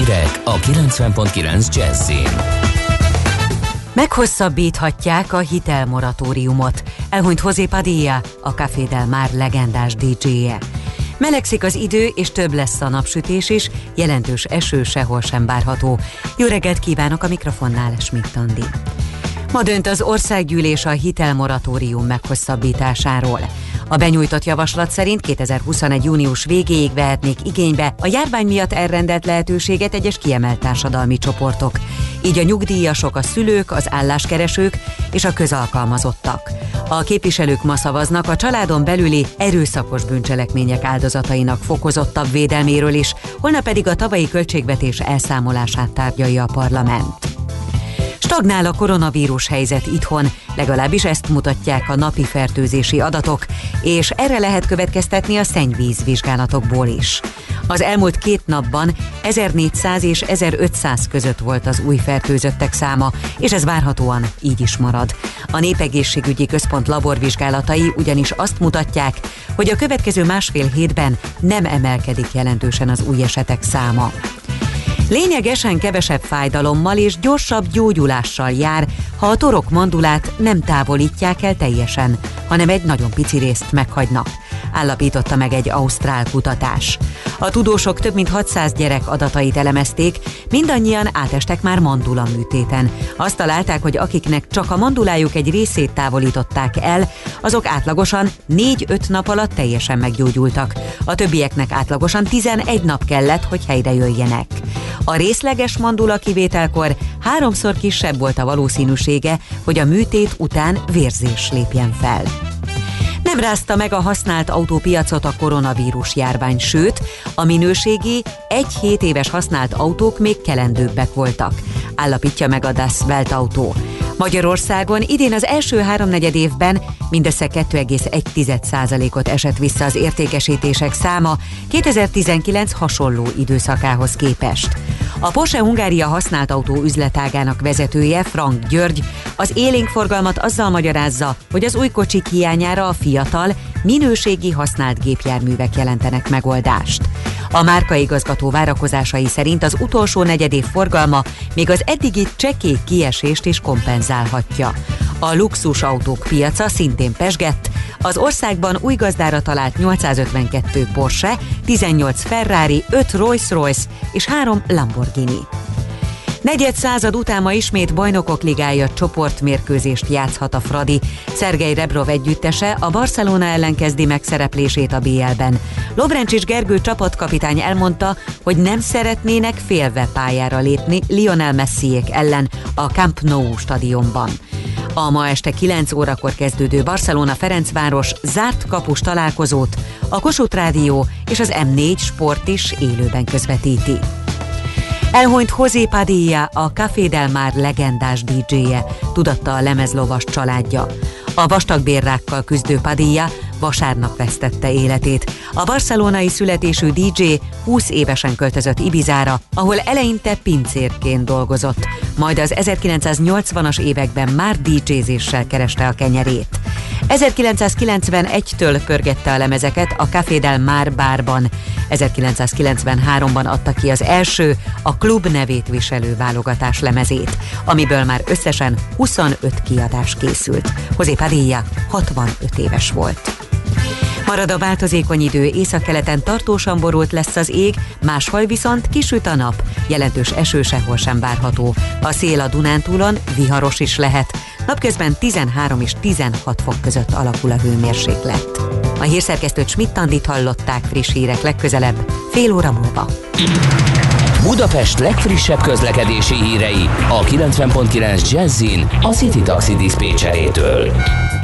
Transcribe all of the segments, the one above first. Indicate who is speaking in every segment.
Speaker 1: hírek a 90.9 Jazzin.
Speaker 2: Meghosszabbíthatják a hitelmoratóriumot. Elhunyt José Padilla, a Café Del Mar legendás DJ-je. Melegszik az idő, és több lesz a napsütés is, jelentős eső sehol sem várható. Jó reggelt kívánok a mikrofonnál, Schmidt Andi. Ma dönt az országgyűlés a hitelmoratórium meghosszabbításáról. A benyújtott javaslat szerint 2021. június végéig vehetnék igénybe a járvány miatt elrendelt lehetőséget egyes kiemelt társadalmi csoportok, így a nyugdíjasok, a szülők, az álláskeresők és a közalkalmazottak. A képviselők ma szavaznak a családon belüli erőszakos bűncselekmények áldozatainak fokozottabb védelméről is, holnap pedig a tavalyi költségvetés elszámolását tárgyalja a parlament. Stagnál a koronavírus helyzet itthon, legalábbis ezt mutatják a napi fertőzési adatok, és erre lehet következtetni a szennyvíz vizsgálatokból is. Az elmúlt két napban 1400 és 1500 között volt az új fertőzöttek száma, és ez várhatóan így is marad. A Népegészségügyi Központ laborvizsgálatai ugyanis azt mutatják, hogy a következő másfél hétben nem emelkedik jelentősen az új esetek száma. Lényegesen kevesebb fájdalommal és gyorsabb gyógyulással jár, ha a torok mandulát nem távolítják el teljesen, hanem egy nagyon pici részt meghagynak állapította meg egy ausztrál kutatás. A tudósok több mint 600 gyerek adatait elemezték, mindannyian átestek már mandula műtéten. Azt találták, hogy akiknek csak a mandulájuk egy részét távolították el, azok átlagosan 4-5 nap alatt teljesen meggyógyultak. A többieknek átlagosan 11 nap kellett, hogy helyre jöjjenek. A részleges mandula kivételkor háromszor kisebb volt a valószínűsége, hogy a műtét után vérzés lépjen fel. Nem rázta meg a használt autópiacot a koronavírus járvány, sőt, a minőségi egy 7 éves használt autók még kelendőbbek voltak, állapítja meg a Das Welt Autó. Magyarországon idén az első háromnegyed évben mindössze 2,1%-ot esett vissza az értékesítések száma 2019 hasonló időszakához képest. A Porsche Hungária használt autó üzletágának vezetője Frank György az élénkforgalmat azzal magyarázza, hogy az új kocsik hiányára a fiatal, minőségi használt gépjárművek jelentenek megoldást. A márkaigazgató várakozásai szerint az utolsó negyedév forgalma még az eddigi csekély kiesést is kompenzálhatja. A luxus autók piaca szintén pesgett, az országban új gazdára talált 852 Porsche, 18 Ferrari, 5 Rolls-Royce és 3 Lamborghini. Negyed század után ma ismét bajnokok ligája csoportmérkőzést játszhat a Fradi. Szergej Rebrov együttese a Barcelona ellen kezdi megszereplését a BL-ben. Lovrencsics Gergő csapatkapitány elmondta, hogy nem szeretnének félve pályára lépni Lionel Messiék ellen a Camp Nou stadionban. A ma este 9 órakor kezdődő Barcelona-Ferencváros zárt kapus találkozót a Kossuth Rádió és az M4 Sport is élőben közvetíti. Elhunyt José Padilla, a Café Del Mar legendás DJ-je, tudatta a lemezlovas családja. A vastagbérrákkal küzdő Padilla vasárnap vesztette életét. A barcelonai születésű DJ 20 évesen költözött Ibizára, ahol eleinte pincérként dolgozott, majd az 1980-as években már DJ-zéssel kereste a kenyerét. 1991-től pörgette a lemezeket a Café Del Mar bárban. 1993-ban adta ki az első, a klub nevét viselő válogatás lemezét, amiből már összesen 25 kiadás készült. Hozé Padilla 65 éves volt. Marad a változékony idő, északkeleten tartósan borult lesz az ég, máshol viszont kisüt a nap, jelentős eső sehol sem várható. A szél a Dunántúlon viharos is lehet, napközben 13 és 16 fok között alakul a hőmérséklet. A hírszerkesztőt Schmidt-Tandit hallották friss hírek legközelebb, fél óra múlva.
Speaker 1: Budapest legfrissebb közlekedési hírei a 90.9 Jazzin a City Taxi Dispécsejétől.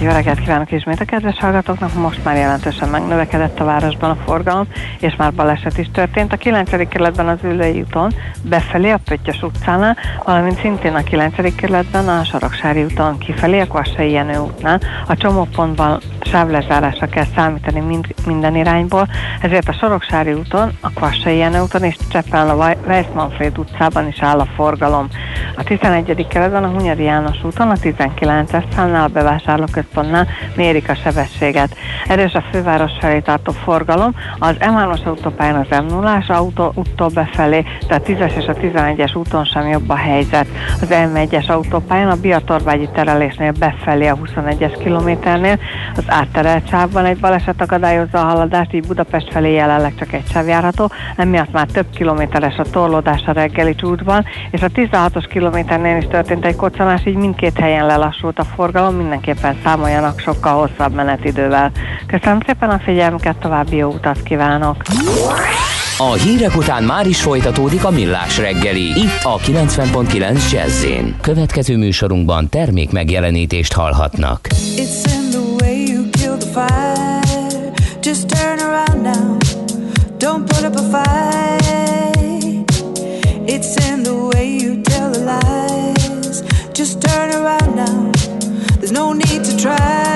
Speaker 3: Jó reggelt kívánok ismét a kedves hallgatóknak! Most már jelentősen megnövekedett a városban a forgalom, és már baleset is történt. A 9. kerületben az Ülői úton befelé a Pöttyös utcánál, valamint szintén a 9. kerületben a Soroksári úton kifelé a Kvassai Jenő útnál. A csomópontban sávlezárásra kell számítani mind, minden irányból, ezért a Soroksári úton, a Kvassai Jenő úton és Cseppel a Weissmanfred utcában is áll a forgalom. A 11. keretben a Hunyadi János úton, a 19-es számnál a bevásárlóközpontnál mérik a sebességet. Erős a főváros felé tartó forgalom, az M3-as autópályán az m 0 autó úttól befelé, tehát a 10-es és a 11-es úton sem jobb a helyzet. Az M1-es autópályán a Biatorbágyi terelésnél befelé a 21-es kilométernél, az átterelt sávban egy baleset akadályozza a haladást, így Budapest felé jelenleg csak egy sáv járható, emiatt már több kilométeres a torlódás a reggeli csúcsban, és a 16-os kilométernél is történt egy koccanás, így mindkét helyen lelassult a forgalom, mindenképpen számoljanak sokkal hosszabb menetidővel. Köszönöm szépen a figyelmüket, további jó utat kívánok!
Speaker 1: A hírek után már is folytatódik a millás reggeli, itt a 90.9 jazz Következő műsorunkban termék megjelenítést hallhatnak. It's in the fire. Just turn around now. Don't put up a fight. It's in the way you tell the lies. Just turn around now. There's no need to try.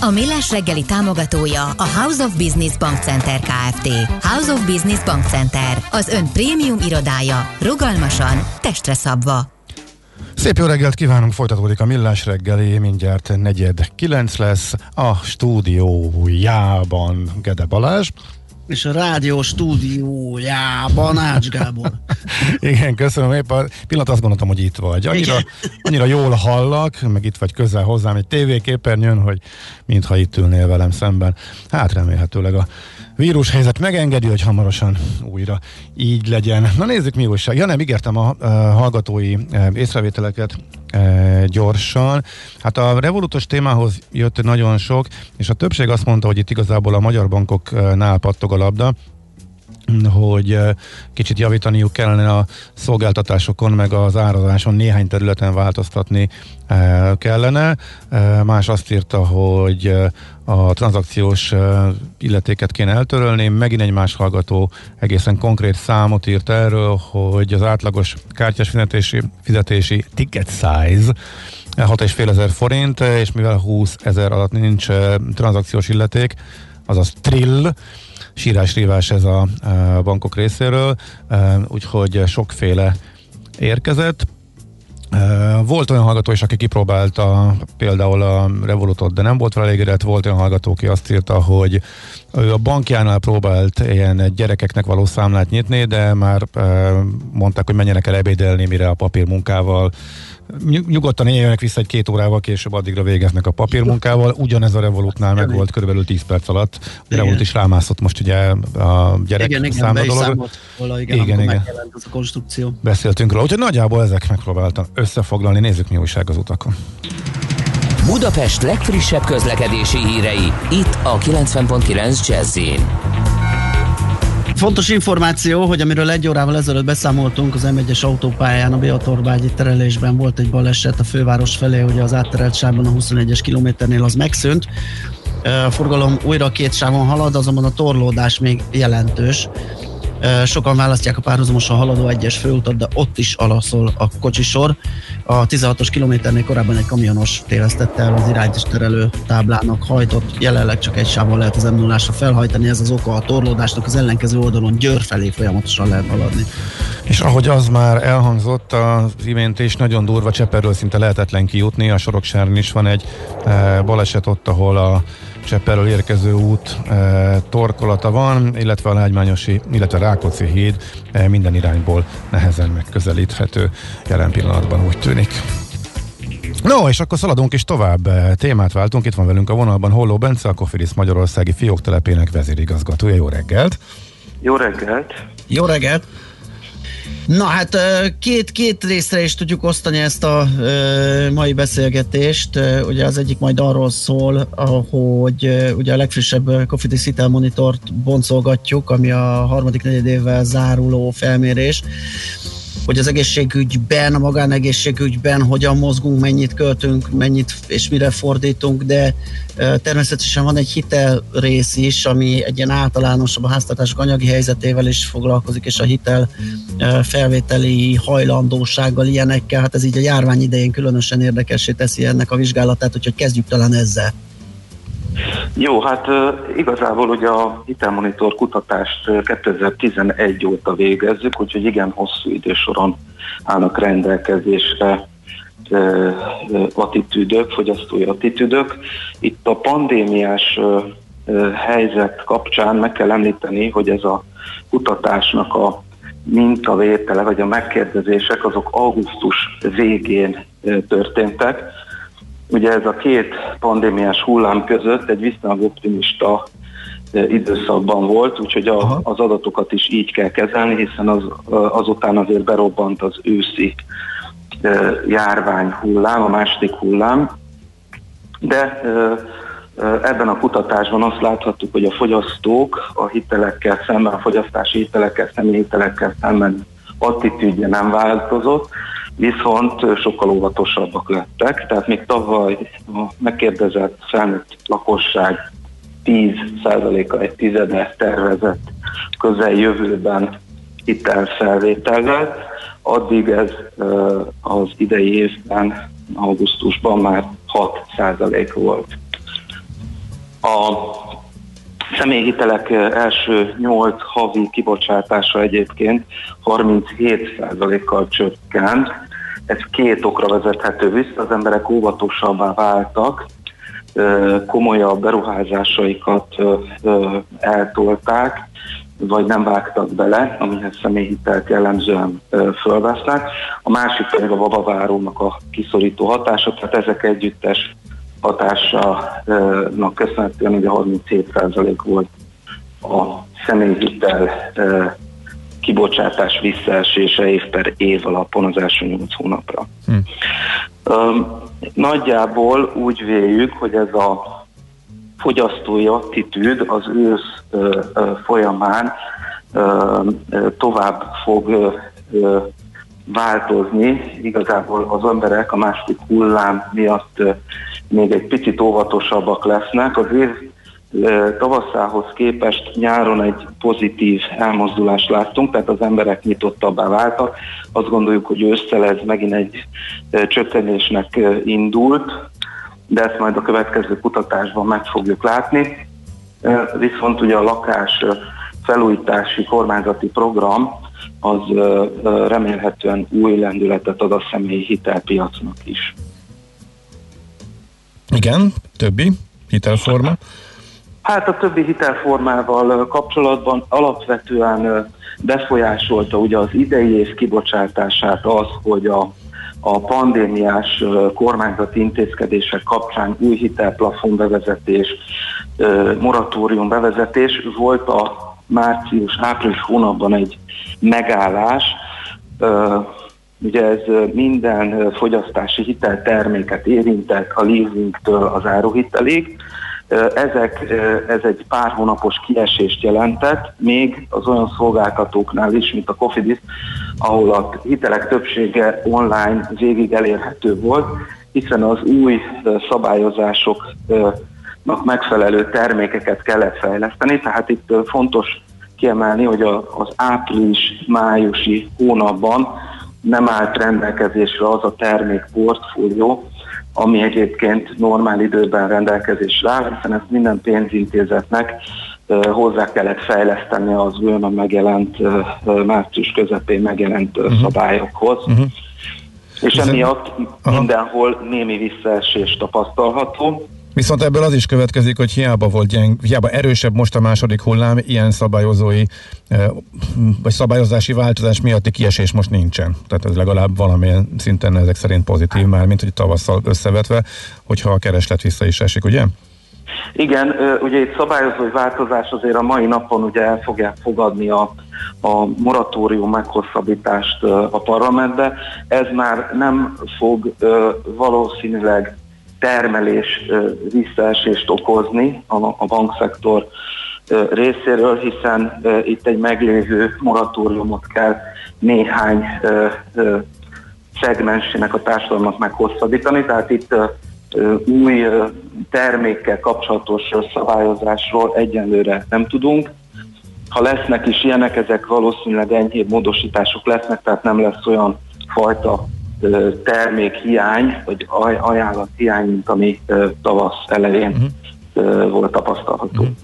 Speaker 4: A Millás reggeli támogatója a House of Business Bank Center Kft. House of Business Bank Center, az ön prémium irodája, rugalmasan, testre szabva.
Speaker 5: Szép jó reggelt kívánunk, folytatódik a Millás reggeli, mindjárt negyed kilenc lesz a stúdiójában Gede Balázs.
Speaker 6: És a rádió stúdiójában Ács Gábor.
Speaker 5: Igen, köszönöm épp. A pillanat azt gondoltam, hogy itt vagy. Annyira, annyira jól hallak, meg itt vagy közel hozzám egy tévéképernyőn, hogy mintha itt ülnél velem szemben. Hát remélhetőleg a vírushelyzet megengedi, hogy hamarosan újra így legyen. Na nézzük mi újság. Ja nem, ígértem a, a hallgatói észrevételeket e, gyorsan. Hát a revolutos témához jött nagyon sok, és a többség azt mondta, hogy itt igazából a magyar bankoknál pattog a labda, hogy eh, kicsit javítaniuk kellene a szolgáltatásokon, meg az árazáson néhány területen változtatni eh, kellene. Eh, más azt írta, hogy a tranzakciós illetéket kéne eltörölni. Megint egy más hallgató egészen konkrét számot írt erről, hogy az átlagos kártyás fizetési, fizetési ticket size 6,5 ezer forint, és mivel 20 ezer alatt nincs tranzakciós illeték, azaz trill, sírás-rívás ez a, bankok részéről, úgyhogy sokféle érkezett. Volt olyan hallgató is, aki kipróbálta például a Revolutot, de nem volt vele elégedett. Volt olyan hallgató, aki azt írta, hogy ő a bankjánál próbált ilyen gyerekeknek való számlát nyitni, de már mondták, hogy menjenek el ebédelni, mire a papírmunkával nyugodtan éljenek vissza egy-két órával később, addigra végeznek a papírmunkával. Ugyanez a Revolutnál meg volt körülbelül 10 perc alatt. A Revolut is rámászott most ugye a gyerek igen,
Speaker 6: igen, számla dolog. Volna, igen, igen, igen. az a konstrukció.
Speaker 5: Beszéltünk róla, úgyhogy nagyjából ezek megpróbáltam összefoglalni. Nézzük, mi újság az utakon.
Speaker 1: Budapest legfrissebb közlekedési hírei, itt a 90.9 jazz
Speaker 6: Fontos információ, hogy amiről egy órával ezelőtt beszámoltunk, az M1-es autópályán a Beatorbágyi terelésben volt egy baleset a főváros felé, ugye az átterelt sávban a 21-es kilométernél az megszűnt. A forgalom újra két sávon halad, azonban a torlódás még jelentős. Sokan választják a párhuzamosan haladó egyes főutat, de ott is alaszol a kocsisor. A 16-os kilométernél korábban egy kamionos tévesztette el az irányos terelő táblának hajtott. Jelenleg csak egy sávon lehet az m 0 felhajtani, ez az oka a torlódásnak, az ellenkező oldalon Győr felé folyamatosan lehet haladni.
Speaker 5: És ahogy az már elhangzott az imént is, nagyon durva Cseperről szinte lehetetlen kijutni, a Soroksáron is van egy baleset ott, ahol a Csepperről érkező út e, torkolata van, illetve a Lágymányosi, illetve Rákóczi híd e, minden irányból nehezen megközelíthető jelen pillanatban úgy tűnik. No, és akkor szaladunk is tovább. E, témát váltunk. Itt van velünk a vonalban Holló Bence, a Kofiris Magyarországi fióktelepének vezérigazgatója. Jó reggelt!
Speaker 7: Jó reggelt!
Speaker 6: Jó reggelt! Na hát két, két részre is tudjuk osztani ezt a mai beszélgetést. Ugye az egyik majd arról szól, hogy ugye a legfrissebb Cofidis Hitel Monitort boncolgatjuk, ami a harmadik negyed évvel záruló felmérés hogy az egészségügyben, a magánegészségügyben hogyan mozgunk, mennyit költünk, mennyit és mire fordítunk, de természetesen van egy hitel rész is, ami egy ilyen általánosabb a háztartások anyagi helyzetével is foglalkozik, és a hitel felvételi hajlandósággal, ilyenekkel, hát ez így a járvány idején különösen érdekessé teszi ennek a vizsgálatát, úgyhogy kezdjük talán ezzel.
Speaker 7: Jó, hát igazából ugye a hitelmonitor kutatást 2011 óta végezzük, úgyhogy igen hosszú idősoron állnak rendelkezésre attitűdök, fogyasztói attitűdök. Itt a pandémiás helyzet kapcsán meg kell említeni, hogy ez a kutatásnak a mintavétele, vagy a megkérdezések azok augusztus végén történtek, Ugye ez a két pandémiás hullám között egy viszonylag optimista eh, időszakban volt, úgyhogy a, az adatokat is így kell kezelni, hiszen az, azután azért berobbant az őszi eh, járvány hullám, a második hullám, de eh, ebben a kutatásban azt láthattuk, hogy a fogyasztók a hitelekkel szemben, a fogyasztási hitelekkel szemben, hitelekkel szemben attitűdje nem változott, viszont sokkal óvatosabbak lettek, tehát még tavaly a megkérdezett felnőtt lakosság 10%-a egy tizede tervezett közeljövőben hitelfelvétellel, addig ez az idei évben, augusztusban már 6% volt. A személyhitelek első 8 havi kibocsátása egyébként 37%-kal csökkent, ez két okra vezethető vissza, az emberek óvatosabbá váltak, komolyabb beruházásaikat eltolták, vagy nem vágtak bele, amihez személyhitelt jellemzően fölvesznek. A másik pedig a babavárónak a kiszorító hatása, tehát ezek együttes hatásának köszönhetően ugye 37% volt a személyhitel kibocsátás visszaesése év per év alapon az első nyolc hónapra. Hm. Nagyjából úgy véljük, hogy ez a fogyasztói attitűd az ősz folyamán tovább fog változni. Igazából az emberek a második hullám miatt még egy picit óvatosabbak lesznek. Az év tavaszához képest nyáron egy pozitív elmozdulást láttunk, tehát az emberek nyitottabbá váltak. Azt gondoljuk, hogy ősszel ez megint egy csökkenésnek indult, de ezt majd a következő kutatásban meg fogjuk látni. Viszont ugye a lakás felújítási kormányzati program az remélhetően új lendületet ad a személyi hitelpiacnak is.
Speaker 5: Igen, többi hitelforma?
Speaker 7: Hát a többi hitelformával kapcsolatban alapvetően befolyásolta ugye az idei év kibocsátását az, hogy a a pandémiás kormányzati intézkedések kapcsán új hitelplafon bevezetés, moratórium bevezetés volt a március-április hónapban egy megállás. Ugye ez minden fogyasztási hitelterméket érintett a leasingtől az áruhitelig. Ezek, ez egy pár hónapos kiesést jelentett, még az olyan szolgáltatóknál is, mint a Cofidis, ahol a hitelek többsége online végig elérhető volt, hiszen az új szabályozásoknak megfelelő termékeket kellett fejleszteni, tehát itt fontos kiemelni, hogy az április-májusi hónapban nem állt rendelkezésre az a termékportfólió, ami egyébként normál időben rendelkezésre áll, hiszen ezt minden pénzintézetnek hozzá kellett fejleszteni az újonnan megjelent, március közepén megjelent uh-huh. szabályokhoz. Uh-huh. És emiatt mindenhol némi visszaesés tapasztalható.
Speaker 5: Viszont ebből az is következik, hogy hiába volt gyeng, hiába erősebb most a második hullám, ilyen szabályozói vagy szabályozási változás miatti kiesés most nincsen. Tehát ez legalább valamilyen szinten ezek szerint pozitív már, mint hogy tavasszal összevetve, hogyha a kereslet vissza is esik, ugye?
Speaker 7: Igen, ugye itt szabályozói változás azért a mai napon ugye el fogják fogadni a, a moratórium meghosszabbítást a parlamentbe. Ez már nem fog valószínűleg termelés visszaesést okozni a, bankszektor részéről, hiszen itt egy meglévő moratóriumot kell néhány szegmensének a társadalomnak meghosszabbítani, tehát itt új termékkel kapcsolatos szabályozásról egyenlőre nem tudunk. Ha lesznek is ilyenek, ezek valószínűleg enyhébb módosítások lesznek, tehát nem lesz olyan fajta termékhiány, vagy ajánlat hiány, mint ami tavasz elején uh-huh. volt tapasztalható. Uh-huh.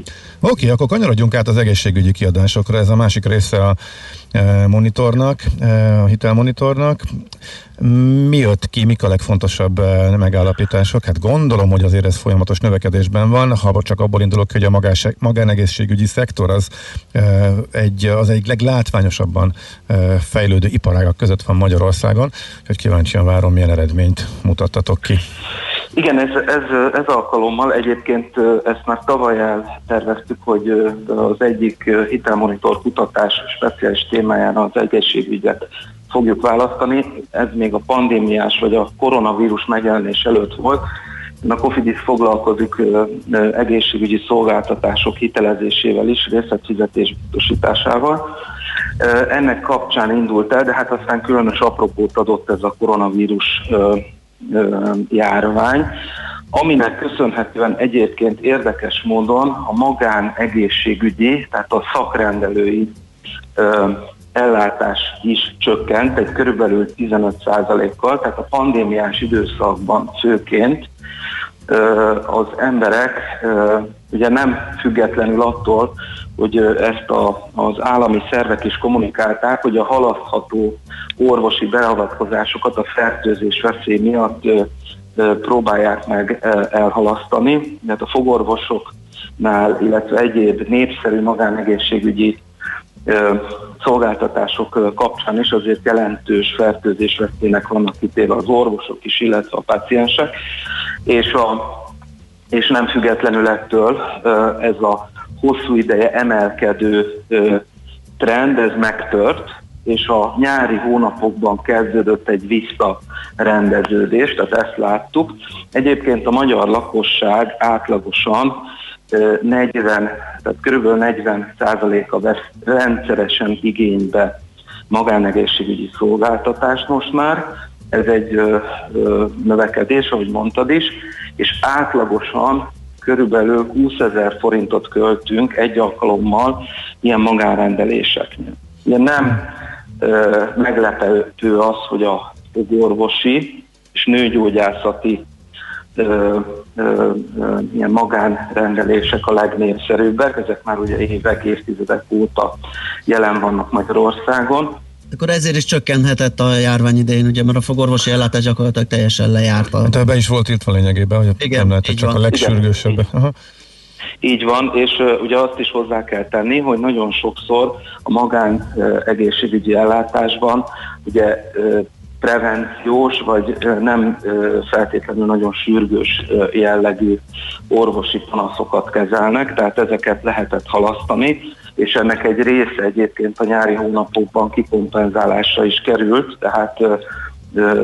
Speaker 5: Oké, okay, akkor kanyarodjunk át az egészségügyi kiadásokra, ez a másik része a e, monitornak, e, a hitelmonitornak. Mi jött ki, mik a legfontosabb e, megállapítások? Hát gondolom, hogy azért ez folyamatos növekedésben van, ha csak abból indulok, hogy a magás, magánegészségügyi szektor az egy, az egyik leglátványosabban fejlődő iparágak között van Magyarországon, úgyhogy kíváncsian várom, milyen eredményt mutattatok ki.
Speaker 7: Igen, ez, ez, ez alkalommal egyébként ezt már tavaly elterveztük, hogy az egyik hitelmonitor kutatás speciális témájára az egészségügyet fogjuk választani. Ez még a pandémiás vagy a koronavírus megjelenés előtt volt. A Cofidis foglalkozik egészségügyi szolgáltatások hitelezésével is, részletfizetés biztosításával. Ennek kapcsán indult el, de hát aztán különös apropót adott ez a koronavírus járvány, aminek köszönhetően egyébként érdekes módon a magán egészségügyi, tehát a szakrendelői ellátás is csökkent, egy körülbelül 15%-kal, tehát a pandémiás időszakban főként az emberek ugye nem függetlenül attól, hogy ezt a, az állami szervek is kommunikálták, hogy a halasztható orvosi beavatkozásokat a fertőzés veszély miatt próbálják meg elhalasztani. Tehát a fogorvosoknál, illetve egyéb népszerű magánegészségügyi szolgáltatások kapcsán is azért jelentős fertőzés veszélynek vannak kitéve az orvosok is, illetve a paciensek, és, a, és nem függetlenül ettől ez a hosszú ideje emelkedő trend, ez megtört, és a nyári hónapokban kezdődött egy visszarendeződés, tehát ezt láttuk. Egyébként a magyar lakosság átlagosan 40, tehát kb. 40 a vesz rendszeresen igénybe magánegészségügyi szolgáltatást most már. Ez egy ö, ö, növekedés, ahogy mondtad is, és átlagosan körülbelül 20 ezer forintot költünk egy alkalommal ilyen magánrendeléseknél. Ugye nem ö, meglepő az, hogy a orvosi és nőgyógyászati ö, ö, ö, ilyen magánrendelések a legnépszerűbbek, ezek már ugye évek, évtizedek óta jelen vannak Magyarországon.
Speaker 6: Akkor ezért is csökkenhetett a járvány idején, ugye, mert a fogorvosi ellátás gyakorlatilag teljesen lejárt.
Speaker 5: Hát ebben is volt itt lényegében, hogy Igen, nem lehetett csak van. a legsürgősebb.
Speaker 7: Így van, és uh, ugye azt is hozzá kell tenni, hogy nagyon sokszor a magán uh, egészségügyi ellátásban ugye uh, prevenciós, vagy nem feltétlenül nagyon sürgős jellegű orvosi panaszokat kezelnek, tehát ezeket lehetett halasztani, és ennek egy része egyébként a nyári hónapokban kikompenzálásra is került, tehát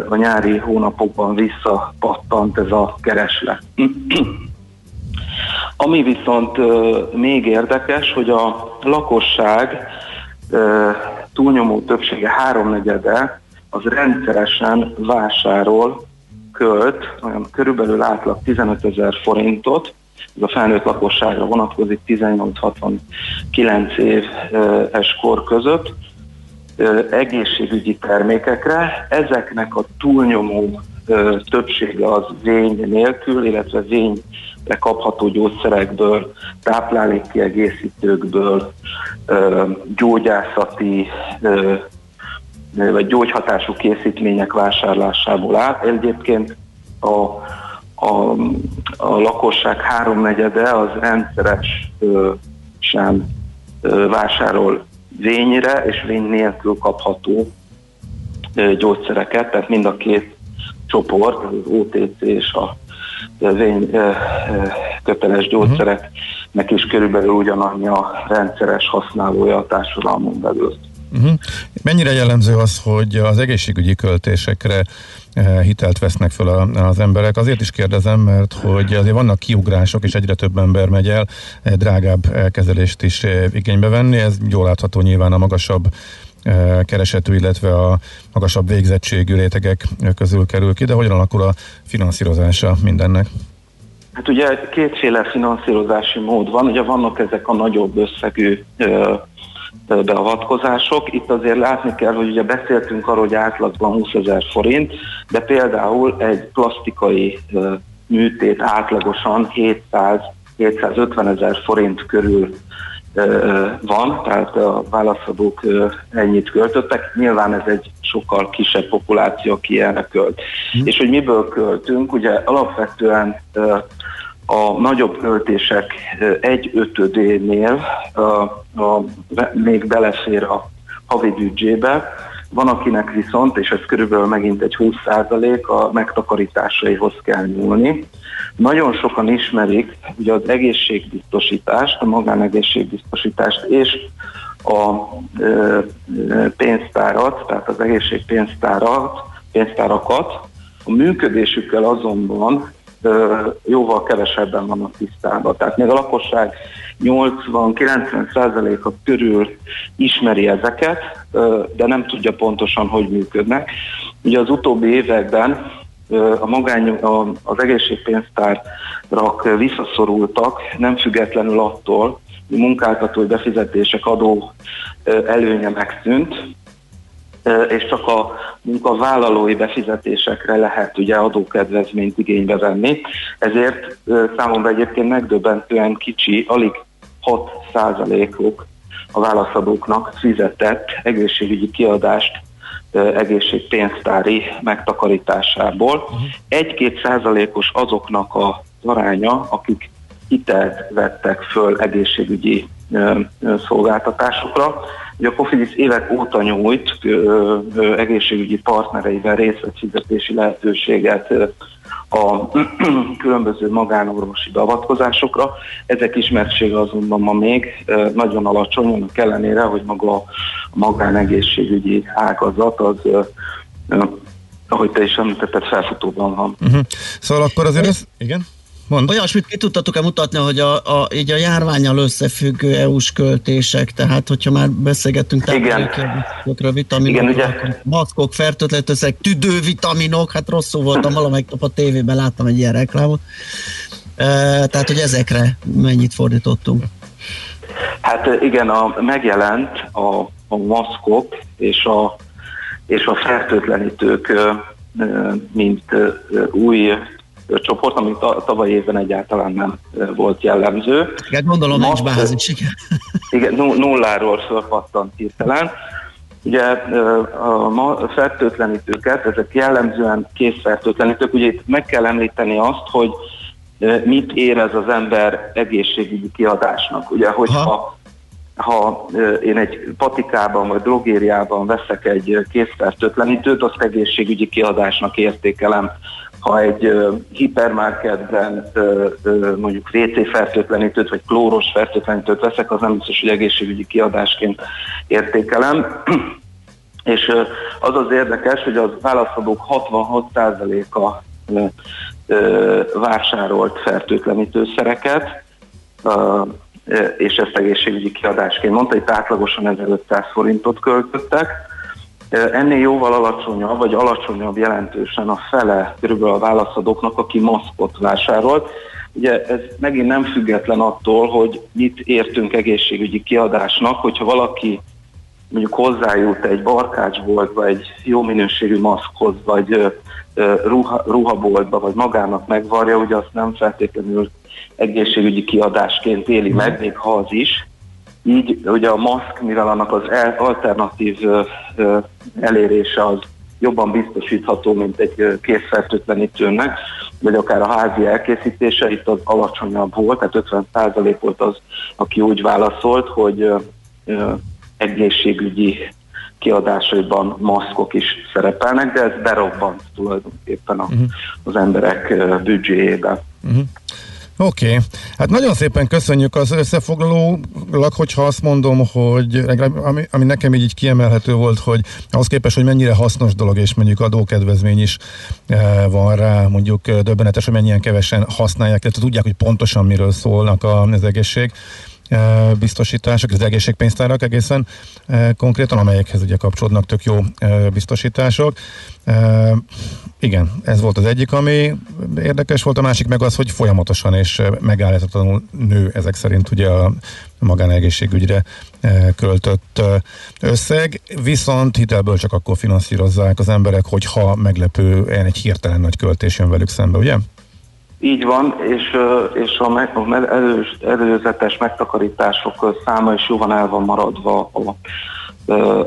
Speaker 7: a nyári hónapokban visszapattant ez a kereslet. Ami viszont még érdekes, hogy a lakosság túlnyomó többsége, háromnegyede az rendszeresen vásárol, költ, olyan körülbelül átlag 15 ezer forintot, ez a felnőtt lakosságra vonatkozik 18-69 éves kor között, egészségügyi termékekre. Ezeknek a túlnyomó többsége az vény nélkül, illetve vényre kapható gyógyszerekből, táplálékkiegészítőkből, gyógyászati vagy gyógyhatású készítmények vásárlásából áll. Egyébként a, a, a lakosság háromnegyede az rendszeres sem vásárol vényre és vény nélkül kapható gyógyszereket, tehát mind a két csoport, az OTC és a vény köteles gyógyszereknek is körülbelül ugyanannyi a rendszeres használója a társadalmon belül.
Speaker 5: Uh-huh. Mennyire jellemző az, hogy az egészségügyi költésekre eh, hitelt vesznek fel az emberek. Azért is kérdezem, mert hogy azért vannak kiugrások, és egyre több ember megy el eh, drágább elkezelést is eh, igénybe venni. Ez jól látható nyilván a magasabb keresetű, illetve a magasabb végzettségű rétegek közül kerül ki, de hogyan alakul a finanszírozása mindennek?
Speaker 7: Hát ugye kétféle finanszírozási mód van, ugye vannak ezek a nagyobb összegű beavatkozások. Itt azért látni kell, hogy ugye beszéltünk arról, hogy átlagban 20 ezer forint, de például egy plastikai műtét átlagosan 700 750 ezer forint körül van, tehát a válaszadók ennyit költöttek. Nyilván ez egy sokkal kisebb populáció, aki erre költ. Mm. És hogy miből költünk, ugye alapvetően a nagyobb költések egy ötödénél a, a, még belefér a havi büdzsébe, van akinek viszont, és ez körülbelül megint egy 20% a megtakarításaihoz kell nyúlni. Nagyon sokan ismerik ugye az egészségbiztosítást, a magánegészségbiztosítást és a ö, pénztárat, tehát az egészségpénztárat, pénztárakat. A működésükkel azonban jóval kevesebben vannak tisztában. Tehát még a lakosság 80-90%-a körül ismeri ezeket, de nem tudja pontosan, hogy működnek. Ugye az utóbbi években a magány, az egészségpénztárak visszaszorultak, nem függetlenül attól, hogy munkáltatói befizetések adó előnye megszűnt, és csak a munkavállalói befizetésekre lehet ugye adókedvezményt igénybe venni. Ezért számomra egyébként megdöbbentően kicsi, alig 6 százalékuk a válaszadóknak fizetett egészségügyi kiadást egészségpénztári megtakarításából. Egy-két százalékos azoknak a aránya, akik hitelt vettek föl egészségügyi szolgáltatásokra. Ugye a Cofidis évek óta nyújt egészségügyi partnereivel részletfizetési lehetőséget a különböző magánorvosi beavatkozásokra. Ezek ismertsége azonban ma még nagyon alacsony, annak ellenére, hogy maga a magánegészségügyi ágazat az ahogy te is említetted, felfutóban van. Uh-huh.
Speaker 5: Szóval akkor azért ez, igen?
Speaker 6: Mond. Olyasmit ki tudtatok-e mutatni, hogy a, a, így a járványal összefüggő EU-s költések, tehát hogyha már beszélgettünk táplálékokra, vitaminok, Igen, ugye? maszkok, fertőtlenítőszerek, tüdővitaminok, hát rosszul voltam, valamelyik nap a tévében láttam egy ilyen reklámot. E, tehát, hogy ezekre mennyit fordítottunk?
Speaker 7: Hát igen, a, megjelent a, a maszkok és a, és a fertőtlenítők mint új csoport, ami tavaly évben egyáltalán nem volt jellemző.
Speaker 6: Igen, gondolom nincs bázis, igen.
Speaker 7: Igen, nulláról fölpattant hirtelen. Ugye a fertőtlenítőket, ezek jellemzően készfertőtlenítők, ugye itt meg kell említeni azt, hogy mit érez az ember egészségügyi kiadásnak. Ugye, hogyha ha én egy patikában vagy drogériában veszek egy készfertőtlenítőt, azt egészségügyi kiadásnak értékelem ha egy hipermarketben mondjuk WC fertőtlenítőt vagy klóros fertőtlenítőt veszek, az nem biztos, hogy egészségügyi kiadásként értékelem. És az az érdekes, hogy az válaszadók 66%-a uh, vásárolt fertőtlenítőszereket, és ezt egészségügyi kiadásként mondta, itt átlagosan 1500 forintot költöttek, Ennél jóval alacsonyabb, vagy alacsonyabb jelentősen a fele körülbelül a válaszadóknak, aki maszkot vásárolt. Ugye ez megint nem független attól, hogy mit értünk egészségügyi kiadásnak, hogyha valaki mondjuk hozzájut egy barkácsboltba, egy jó minőségű maszkhoz, vagy ruha, ruhaboltba, vagy magának megvarja, ugye azt nem feltétlenül egészségügyi kiadásként éli meg, még ha az is. Így ugye a maszk, mivel annak az alternatív elérése az jobban biztosítható, mint egy készfertőtlenítőnek, vagy akár a házi elkészítése, itt az alacsonyabb volt, tehát 50% volt az, aki úgy válaszolt, hogy egészségügyi kiadásaiban maszkok is szerepelnek, de ez berobbant tulajdonképpen a, uh-huh. az emberek büdzséjébe. Uh-huh.
Speaker 5: Oké, okay. hát nagyon szépen köszönjük az összefoglalólag, hogyha azt mondom, hogy ami, ami nekem így, így kiemelhető volt, hogy ahhoz képest, hogy mennyire hasznos dolog, és mondjuk adókedvezmény is e, van rá, mondjuk eh, döbbenetes, hogy mennyien kevesen használják, tehát tudják, hogy pontosan miről szólnak az egészség biztosítások, az egészségpénztárak egészen konkrétan, amelyekhez ugye kapcsolódnak tök jó biztosítások. Igen, ez volt az egyik, ami érdekes volt, a másik meg az, hogy folyamatosan és megállíthatatlanul nő ezek szerint ugye a magánegészségügyre költött összeg, viszont hitelből csak akkor finanszírozzák az emberek, hogyha meglepően egy hirtelen nagy költés jön velük szembe, ugye?
Speaker 7: Így van, és, és a, meg, a előz, előzetes megtakarítások száma is jóval el van maradva a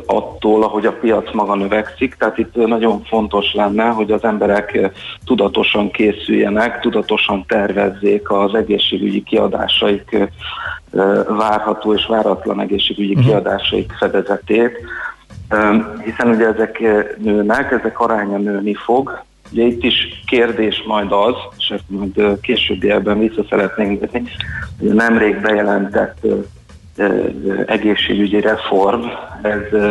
Speaker 7: attól, ahogy a piac maga növekszik. Tehát itt nagyon fontos lenne, hogy az emberek tudatosan készüljenek, tudatosan tervezzék az egészségügyi kiadásaik várható és váratlan egészségügyi uh-huh. kiadásaik fedezetét, hiszen ugye ezek nőnek, ezek aránya nőni fog, Ugye itt is kérdés majd az, és ezt majd későbbi ebben vissza szeretnénk vetni, hogy nemrég bejelentett egészségügyi reform, ez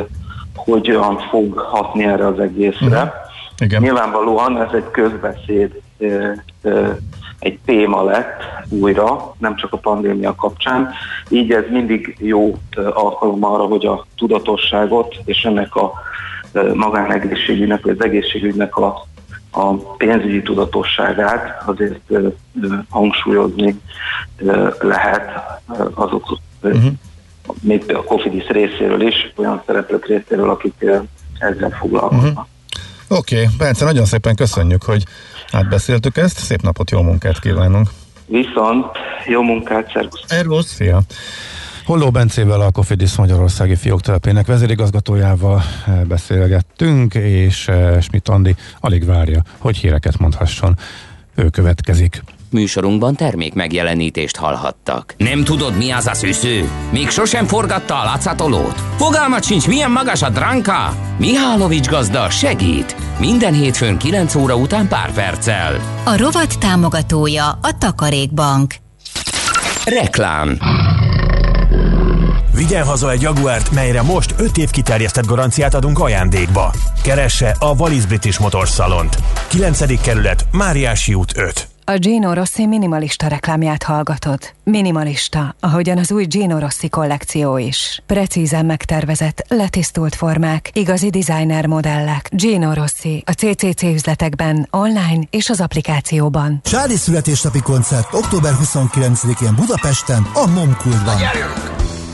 Speaker 7: hogyan fog hatni erre az egészre. Uh-huh. Igen. Nyilvánvalóan ez egy közbeszéd, egy téma lett újra, nem csak a pandémia kapcsán, így ez mindig jó alkalom arra, hogy a tudatosságot és ennek a magánegészségügynek, vagy az egészségügynek a, a pénzügyi tudatosságát azért hangsúlyozni lehet azok uh-huh. még a Cofidis részéről is, olyan szereplők részéről, akik ezzel foglalkoznak. Uh-huh.
Speaker 5: Oké, okay. Bence, nagyon szépen köszönjük, hogy átbeszéltük ezt. Szép napot, jó munkát kívánunk!
Speaker 7: Viszont jó munkát, szervusz!
Speaker 6: Szervusz!
Speaker 5: Szia! Holló Bencével, a Cofidis Magyarországi Fióktelepének vezérigazgatójával eh, beszélgettünk, és eh, Schmidt Andi alig várja, hogy híreket mondhasson. Ő következik.
Speaker 1: Műsorunkban termék megjelenítést hallhattak. Nem tudod, mi az a szűző? Még sosem forgatta a látszatolót? Fogalmat sincs, milyen magas a dránka? Mihálovics gazda segít! Minden hétfőn 9 óra után pár perccel.
Speaker 4: A rovat támogatója a Takarékbank.
Speaker 1: Reklám
Speaker 8: Vigyen haza egy Jaguárt, melyre most 5 év kiterjesztett garanciát adunk ajándékba. Keresse a Wallis British Motors Salont. 9. kerület, Máriási út 5.
Speaker 9: A Gino Rossi minimalista reklámját hallgatod. Minimalista, ahogyan az új Gino Rossi kollekció is. Precízen megtervezett, letisztult formák, igazi designer modellek. Gino Rossi, a CCC üzletekben, online és az applikációban.
Speaker 10: Sári születésnapi koncert október 29-én Budapesten, a Momkultban.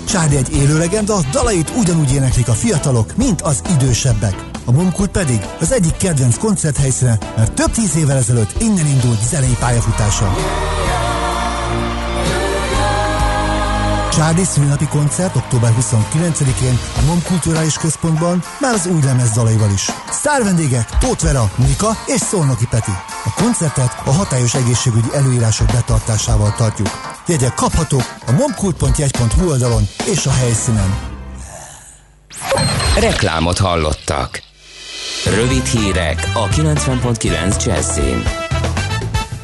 Speaker 10: Sári egy élő legenda, dalait ugyanúgy éneklik a fiatalok, mint az idősebbek. A Momkult pedig az egyik kedvenc koncerthelyszíne, mert több tíz évvel ezelőtt innen indult zenei pályafutása. Csádi szülinapi koncert október 29-én a MOM Kulturális Központban már az új lemez dalaival is. Sztár vendégek Tóth Vera, Nika és Szolnoki Peti. A koncertet a hatályos egészségügyi előírások betartásával tartjuk. Jegyek kaphatók a momkult.jegy.hu oldalon és a helyszínen.
Speaker 1: Reklámot hallottak. Rövid hírek a 90.9 Jazzin.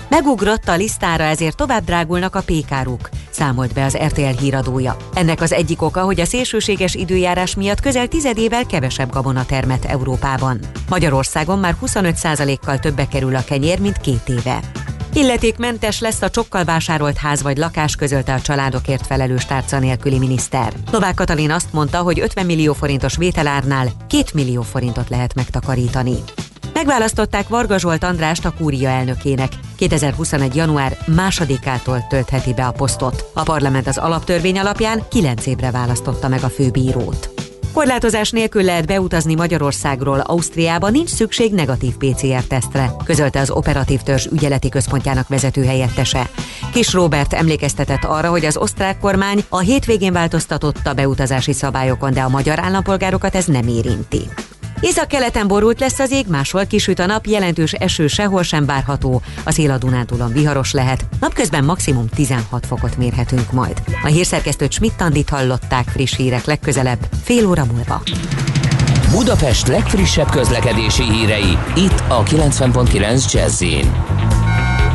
Speaker 2: Megugrott a lisztára, ezért tovább drágulnak a pékáruk, számolt be az RTL híradója. Ennek az egyik oka, hogy a szélsőséges időjárás miatt közel tizedével kevesebb gabona termet Európában. Magyarországon már 25%-kal többe kerül a kenyér, mint két éve. Illetékmentes lesz a csokkal vásárolt ház vagy lakás, közölte a családokért felelős tárca nélküli miniszter. Novák Katalin azt mondta, hogy 50 millió forintos vételárnál 2 millió forintot lehet megtakarítani. Megválasztották Varga Zsolt Andrást a kúria elnökének. 2021. január másodikától töltheti be a posztot. A parlament az alaptörvény alapján 9 évre választotta meg a főbírót. Korlátozás nélkül lehet beutazni Magyarországról, Ausztriába nincs szükség negatív PCR-tesztre, közölte az Operatív Törzs ügyeleti központjának vezető helyettese. Kis Robert emlékeztetett arra, hogy az osztrák kormány a hétvégén változtatott a beutazási szabályokon, de a magyar állampolgárokat ez nem érinti. Észak-keleten borult lesz az ég, máshol kisüt a nap, jelentős eső sehol sem várható. A szél a Dunántúlon viharos lehet, napközben maximum 16 fokot mérhetünk majd. A hírszerkesztőt Schmidt-Tandit hallották friss hírek legközelebb, fél óra múlva.
Speaker 1: Budapest legfrissebb közlekedési hírei, itt a 90.9 jazz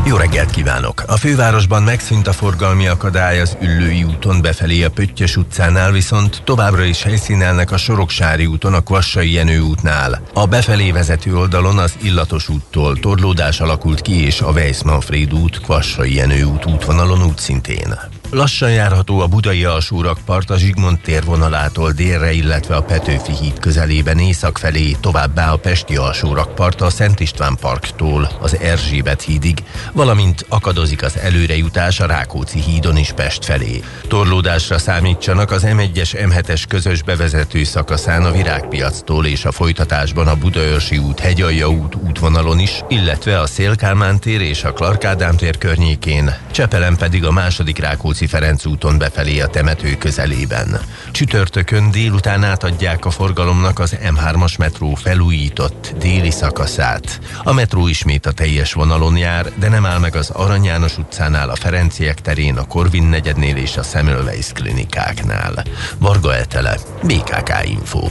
Speaker 11: jó reggelt kívánok! A fővárosban megszűnt a forgalmi akadály az Üllői úton befelé a Pöttyös utcánál, viszont továbbra is helyszínelnek a Soroksári úton a Kvassai Jenő útnál. A befelé vezető oldalon az Illatos úttól torlódás alakult ki, és a Weiss-Manfred út, Kvassai Jenő út útvonalon útszintén. Lassan járható a budai alsórakpart a Zsigmond térvonalától délre, illetve a Petőfi híd közelében észak felé, továbbá a Pesti alsórakpart a Szent István parktól az Erzsébet hídig, valamint akadozik az előrejutás a Rákóczi hídon is Pest felé. Torlódásra számítsanak az M1-es M7-es közös bevezető szakaszán a Virágpiactól és a folytatásban a Budaörsi út, Hegyalja út útvonalon is, illetve a Szélkálmán tér és a Klarkádám tér környékén, Csepelen pedig a második Rákóczi Rákóczi-Ferenc úton befelé a temető közelében. Csütörtökön délután átadják a forgalomnak az M3-as metró felújított déli szakaszát. A metró ismét a teljes vonalon jár, de nem áll meg az Arany János utcánál, a Ferenciek terén, a Korvin negyednél és a Semmelweis klinikáknál. Varga Etele, BKK Info.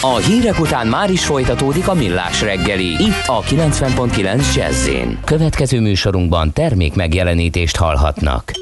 Speaker 1: A hírek után már is folytatódik a millás reggeli, itt a 90.9 jazz Következő műsorunkban termék megjelenítést hallhatnak.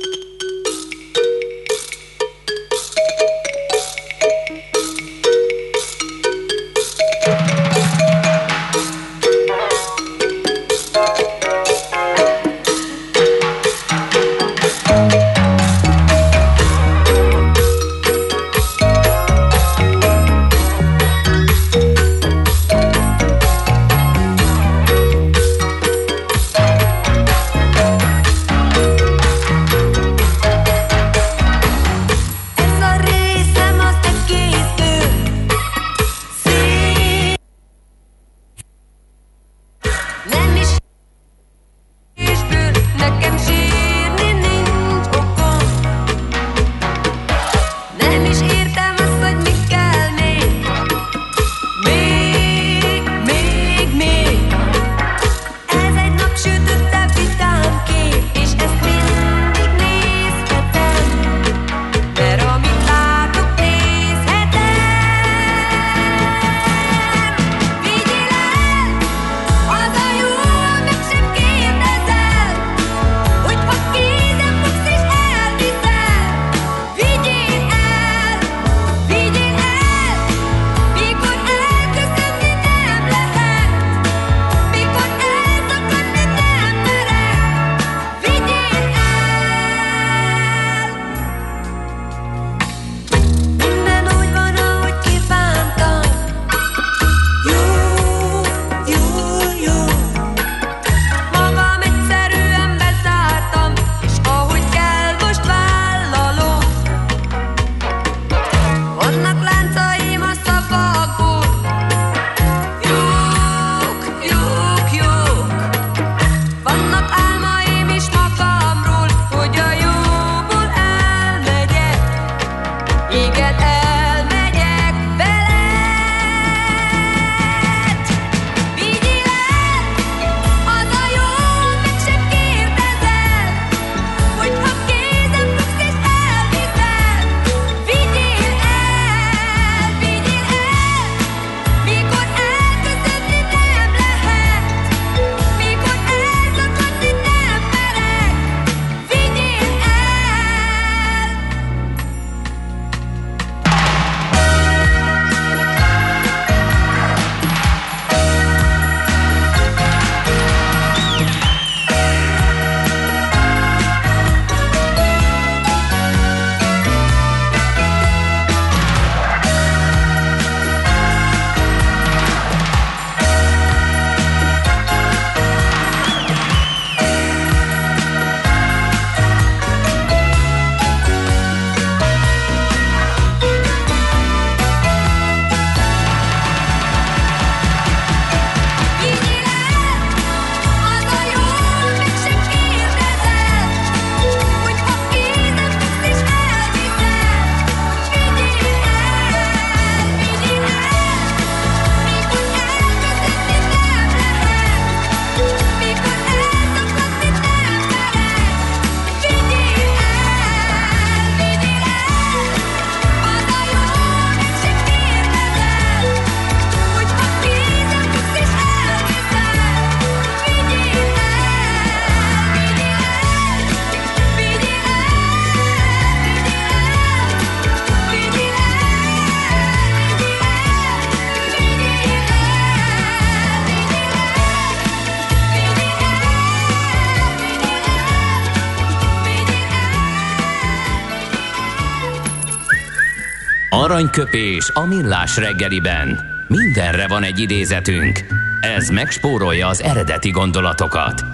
Speaker 1: Aranyköpés a millás reggeliben. Mindenre van egy idézetünk. Ez megspórolja az eredeti gondolatokat.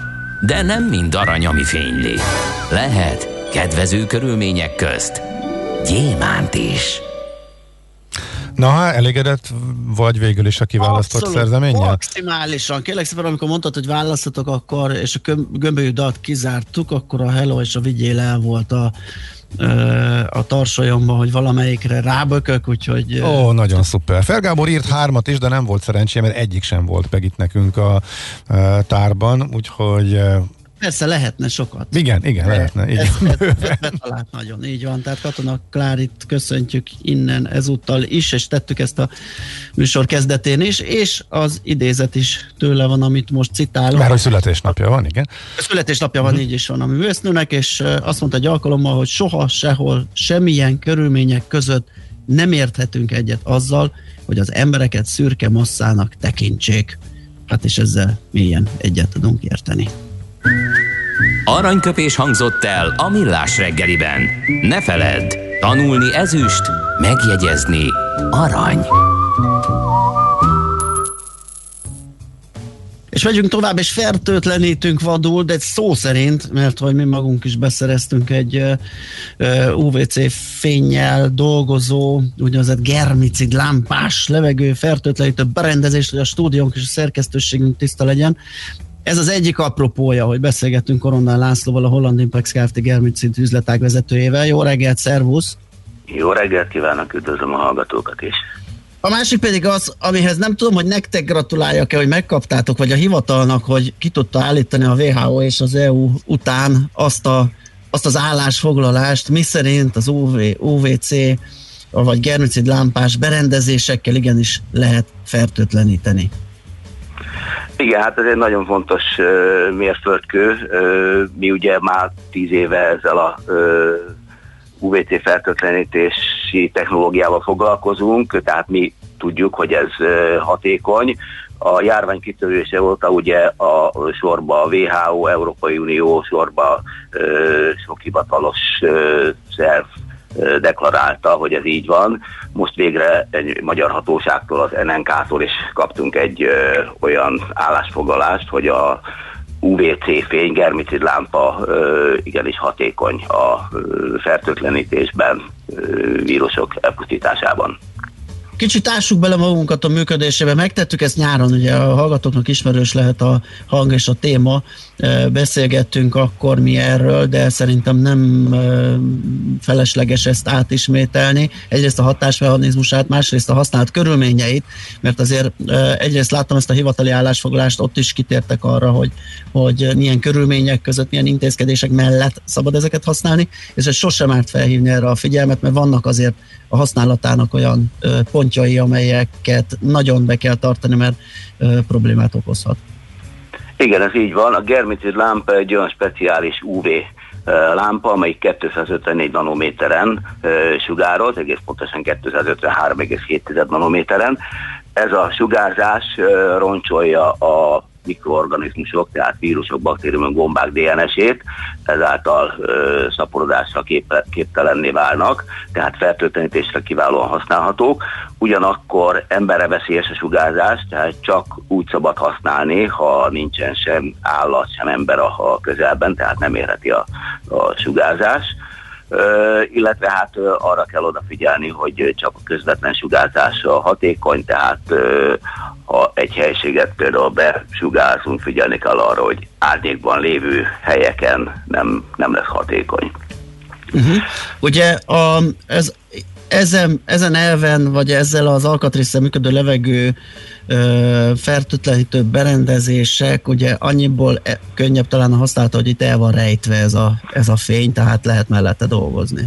Speaker 1: De nem mind arany, ami fényli. Lehet kedvező körülmények közt gyémánt is.
Speaker 5: Na, hát elégedett vagy végül is a kiválasztott Abszolút, szerzeménnyel?
Speaker 6: Maximálisan. Kérlek szépen, amikor mondtad, hogy választatok, akkor, és a gömbölyű dalt kizártuk, akkor a Hello és a Vigyél el volt a, a tarsolyomban, hogy valamelyikre rábökök, úgyhogy...
Speaker 5: Ó, nagyon szuper. Fergábor írt hármat is, de nem volt szerencsém, mert egyik sem volt meg itt nekünk a tárban, úgyhogy
Speaker 6: Persze lehetne sokat.
Speaker 5: Igen, igen, lehetne. Igen. Ez, ez,
Speaker 6: ez nagyon, így van. Tehát Katona Klárit köszöntjük innen ezúttal is, és tettük ezt a műsor kezdetén is, és az idézet is tőle van, amit most citálok.
Speaker 5: Már hogy születésnapja van, igen.
Speaker 6: A születésnapja van, uh-huh. így is van a művésznőnek, és azt mondta egy alkalommal, hogy soha, sehol, semmilyen körülmények között nem érthetünk egyet azzal, hogy az embereket szürke masszának tekintsék. Hát és ezzel mélyen egyet tudunk érteni.
Speaker 1: Aranyköpés hangzott el a millás reggeliben. Ne feledd, tanulni ezüst, megjegyezni arany.
Speaker 6: És megyünk tovább, és fertőtlenítünk vadul, de szó szerint, mert hogy mi magunk is beszereztünk egy UVC fényjel dolgozó, úgynevezett germicid lámpás levegő fertőtlenítő berendezést, hogy a stúdiónk és a szerkesztőségünk tiszta legyen. Ez az egyik apropója, hogy beszélgettünk Korondán Lászlóval, a Holland Impex Kft. Germicid üzletág vezetőjével. Jó reggelt, szervusz!
Speaker 12: Jó reggelt kívánok, üdvözlöm a hallgatókat is!
Speaker 6: A másik pedig az, amihez nem tudom, hogy nektek gratuláljak-e, hogy megkaptátok, vagy a hivatalnak, hogy ki tudta állítani a WHO és az EU után azt, a, azt az állásfoglalást, mi szerint az UV, UVC vagy germicid lámpás berendezésekkel igenis lehet fertőtleníteni.
Speaker 12: Igen, hát ez egy nagyon fontos uh, mérföldkő. Uh, mi ugye már tíz éve ezzel a uh, UVC fertőtlenítési technológiával foglalkozunk, tehát mi tudjuk, hogy ez hatékony. A járvány kitörése óta ugye a sorba a WHO, Európai Unió sorba sok hivatalos szerv deklarálta, hogy ez így van. Most végre egy magyar hatóságtól, az NNK-tól is kaptunk egy olyan állásfoglalást, hogy a UVC fény, germicid lámpa ö, igenis hatékony a fertőtlenítésben, vírusok elpusztításában.
Speaker 6: Kicsit ássuk bele magunkat a működésébe, megtettük ezt nyáron, ugye a hallgatóknak ismerős lehet a hang és a téma, beszélgettünk akkor mi erről, de szerintem nem felesleges ezt átismételni. Egyrészt a hatásmechanizmusát, másrészt a használat körülményeit, mert azért egyrészt láttam ezt a hivatali állásfoglalást, ott is kitértek arra, hogy, hogy milyen körülmények között, milyen intézkedések mellett szabad ezeket használni, és ez sosem árt felhívni erre a figyelmet, mert vannak azért a használatának olyan pontjai, amelyeket nagyon be kell tartani, mert problémát okozhat.
Speaker 12: Igen, ez így van. A germicid lámpa egy olyan speciális UV lámpa, amelyik 254 nanométeren sugároz, egész pontosan 253,7 nanométeren. Ez a sugárzás roncsolja a mikroorganizmusok, tehát vírusok, baktériumok, gombák DNS-ét, ezáltal ö, szaporodásra kép, képtelenné válnak, tehát fertőtlenítésre kiválóan használhatók. Ugyanakkor emberre veszélyes a sugárzás, tehát csak úgy szabad használni, ha nincsen sem állat, sem ember a, a közelben, tehát nem érheti a, a sugárzás. Illetve hát arra kell odafigyelni, hogy csak a közvetlen sugárzása hatékony, tehát ha egy helységet például besugárzunk, figyelni kell arra, hogy árnyékban lévő helyeken nem, nem lesz hatékony.
Speaker 6: Uh-huh. Ugye a, ez, ezen, ezen elven, vagy ezzel az alkatrészsel működő levegő ö, fertőtlenítő berendezések, ugye annyiból e, könnyebb talán a használata, hogy itt el van rejtve ez a, ez a fény, tehát lehet mellette dolgozni.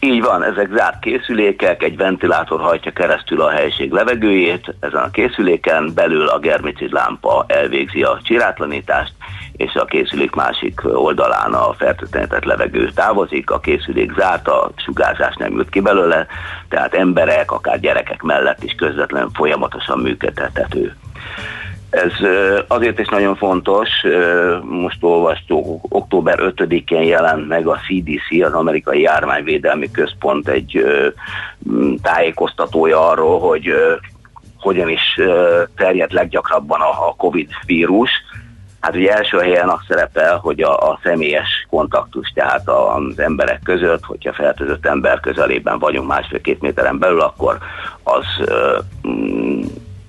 Speaker 12: Így van, ezek zárt készülékek, egy ventilátor hajtja keresztül a helység levegőjét, ezen a készüléken belül a germicid lámpa elvégzi a csirátlanítást, és a készülék másik oldalán a fertőtlenített levegő távozik, a készülék zárt, a sugárzás nem jut ki belőle, tehát emberek, akár gyerekek mellett is közvetlenül folyamatosan működtethető. Ez azért is nagyon fontos, most olvastuk, október 5-én jelent meg a CDC, az Amerikai Járványvédelmi Központ egy tájékoztatója arról, hogy hogyan is terjed leggyakrabban a COVID vírus. Hát ugye első helyen az szerepel, hogy a, a személyes kontaktus, tehát az emberek között, hogyha fertőzött ember közelében vagyunk másfél-két méteren belül, akkor az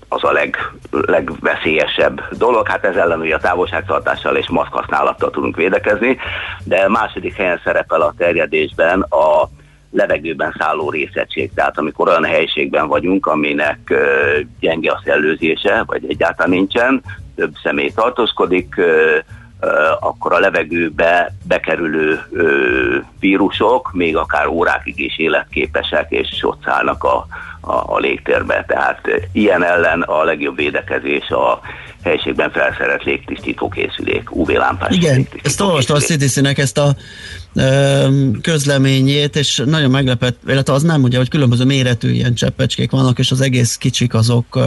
Speaker 12: az a leg, legveszélyesebb dolog. Hát ez ellen ugye a távolságtartással és maszk használattal tudunk védekezni, de második helyen szerepel a terjedésben a levegőben szálló részegység. Tehát amikor olyan helységben vagyunk, aminek gyenge a szellőzése, vagy egyáltalán nincsen, több személy tartózkodik, akkor a levegőbe bekerülő vírusok még akár órákig is életképesek, és ott szállnak a, a, a légtérbe. Tehát ilyen ellen a legjobb védekezés a helységben felszerelt légtisztító készülék, UV-lámpás.
Speaker 6: Igen, ezt olvastam a CDC-nek ezt a ö, közleményét, és nagyon meglepett, illetve az nem, ugye, hogy különböző méretű ilyen cseppecskék vannak, és az egész kicsik azok,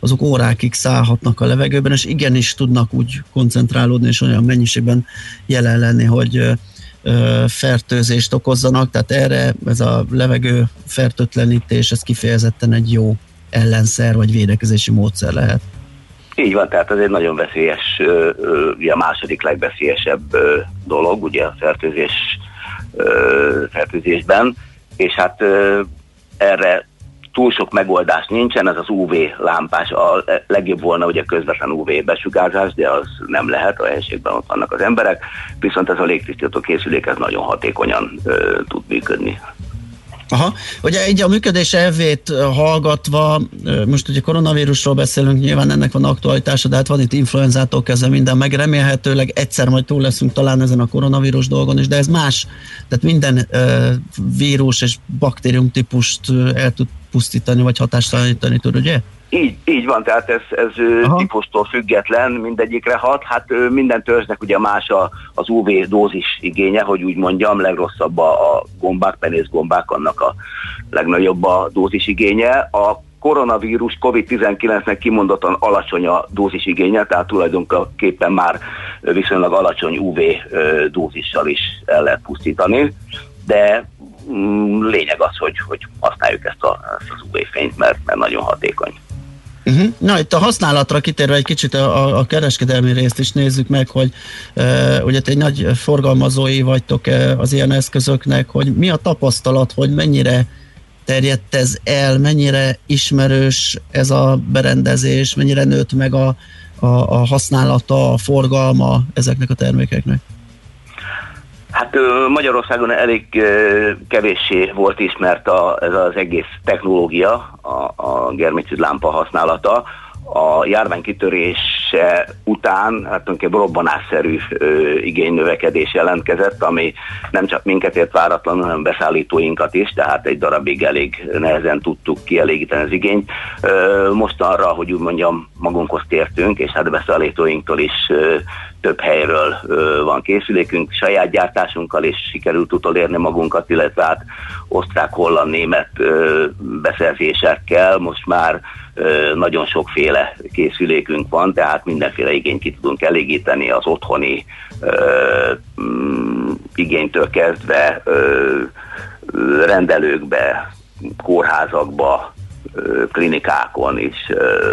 Speaker 6: azok órákig szállhatnak a levegőben, és igenis tudnak úgy koncentrálódni, és olyan mennyiségben jelen lenni, hogy fertőzést okozzanak, tehát erre ez a levegő fertőtlenítés, ez kifejezetten egy jó ellenszer vagy védekezési módszer lehet.
Speaker 12: Így van, tehát ez egy nagyon veszélyes, ugye a második legveszélyesebb dolog, ugye a fertőzés, fertőzésben, és hát erre túl sok megoldás nincsen, ez az UV lámpás, a legjobb volna ugye közvetlen UV besugárzás, de az nem lehet, a helységben ott vannak az emberek, viszont ez a légtisztító készülék ez nagyon hatékonyan ö, tud működni.
Speaker 6: Aha, ugye így a működés elvét hallgatva, most ugye koronavírusról beszélünk, nyilván ennek van aktualitása, de hát van itt influenzától kezdve minden, meg remélhetőleg egyszer majd túl leszünk talán ezen a koronavírus dolgon is, de ez más, tehát minden uh, vírus és baktérium típust el tud pusztítani, vagy hatástalanítani tud, ugye?
Speaker 12: Így, így van, tehát ez, ez típustól független, mindegyikre hat. Hát minden törzsnek ugye más a, az UV dózis igénye, hogy úgy mondjam, legrosszabb a, a gombák, penészgombák, annak a legnagyobb a dózis igénye. A koronavírus COVID-19-nek kimondottan alacsony a dózis igénye, tehát tulajdonképpen már viszonylag alacsony UV dózissal is el lehet pusztítani, de mm, lényeg az, hogy, hogy használjuk ezt, a, ezt az UV-fényt, mert, mert nagyon hatékony.
Speaker 6: Uh-huh. Na, itt a használatra kitérve egy kicsit a, a kereskedelmi részt is nézzük meg, hogy e, ugye egy nagy forgalmazói vagytok e, az ilyen eszközöknek, hogy mi a tapasztalat, hogy mennyire terjedt ez el, mennyire ismerős ez a berendezés, mennyire nőtt meg a, a, a használata, a forgalma ezeknek a termékeknek?
Speaker 12: Hát Magyarországon elég kevéssé volt ismert a, ez az egész technológia, a, a germicid lámpa használata. A járvány kitörése után hát tulajdonképpen robbanásszerű ö, igénynövekedés jelentkezett, ami nem csak minket ért váratlanul, hanem beszállítóinkat is, tehát egy darabig elég nehezen tudtuk kielégíteni az igényt. Ö, most arra, hogy úgy mondjam, magunkhoz tértünk, és hát beszállítóinktól is ö, több helyről van készülékünk, saját gyártásunkkal is sikerült utolérni magunkat, illetve hát osztrák, holland, német ö, beszerzésekkel most már nagyon sokféle készülékünk van, tehát mindenféle igényt ki tudunk elégíteni az otthoni ö, mm, igénytől kezdve rendelőkbe, kórházakba, klinikákon is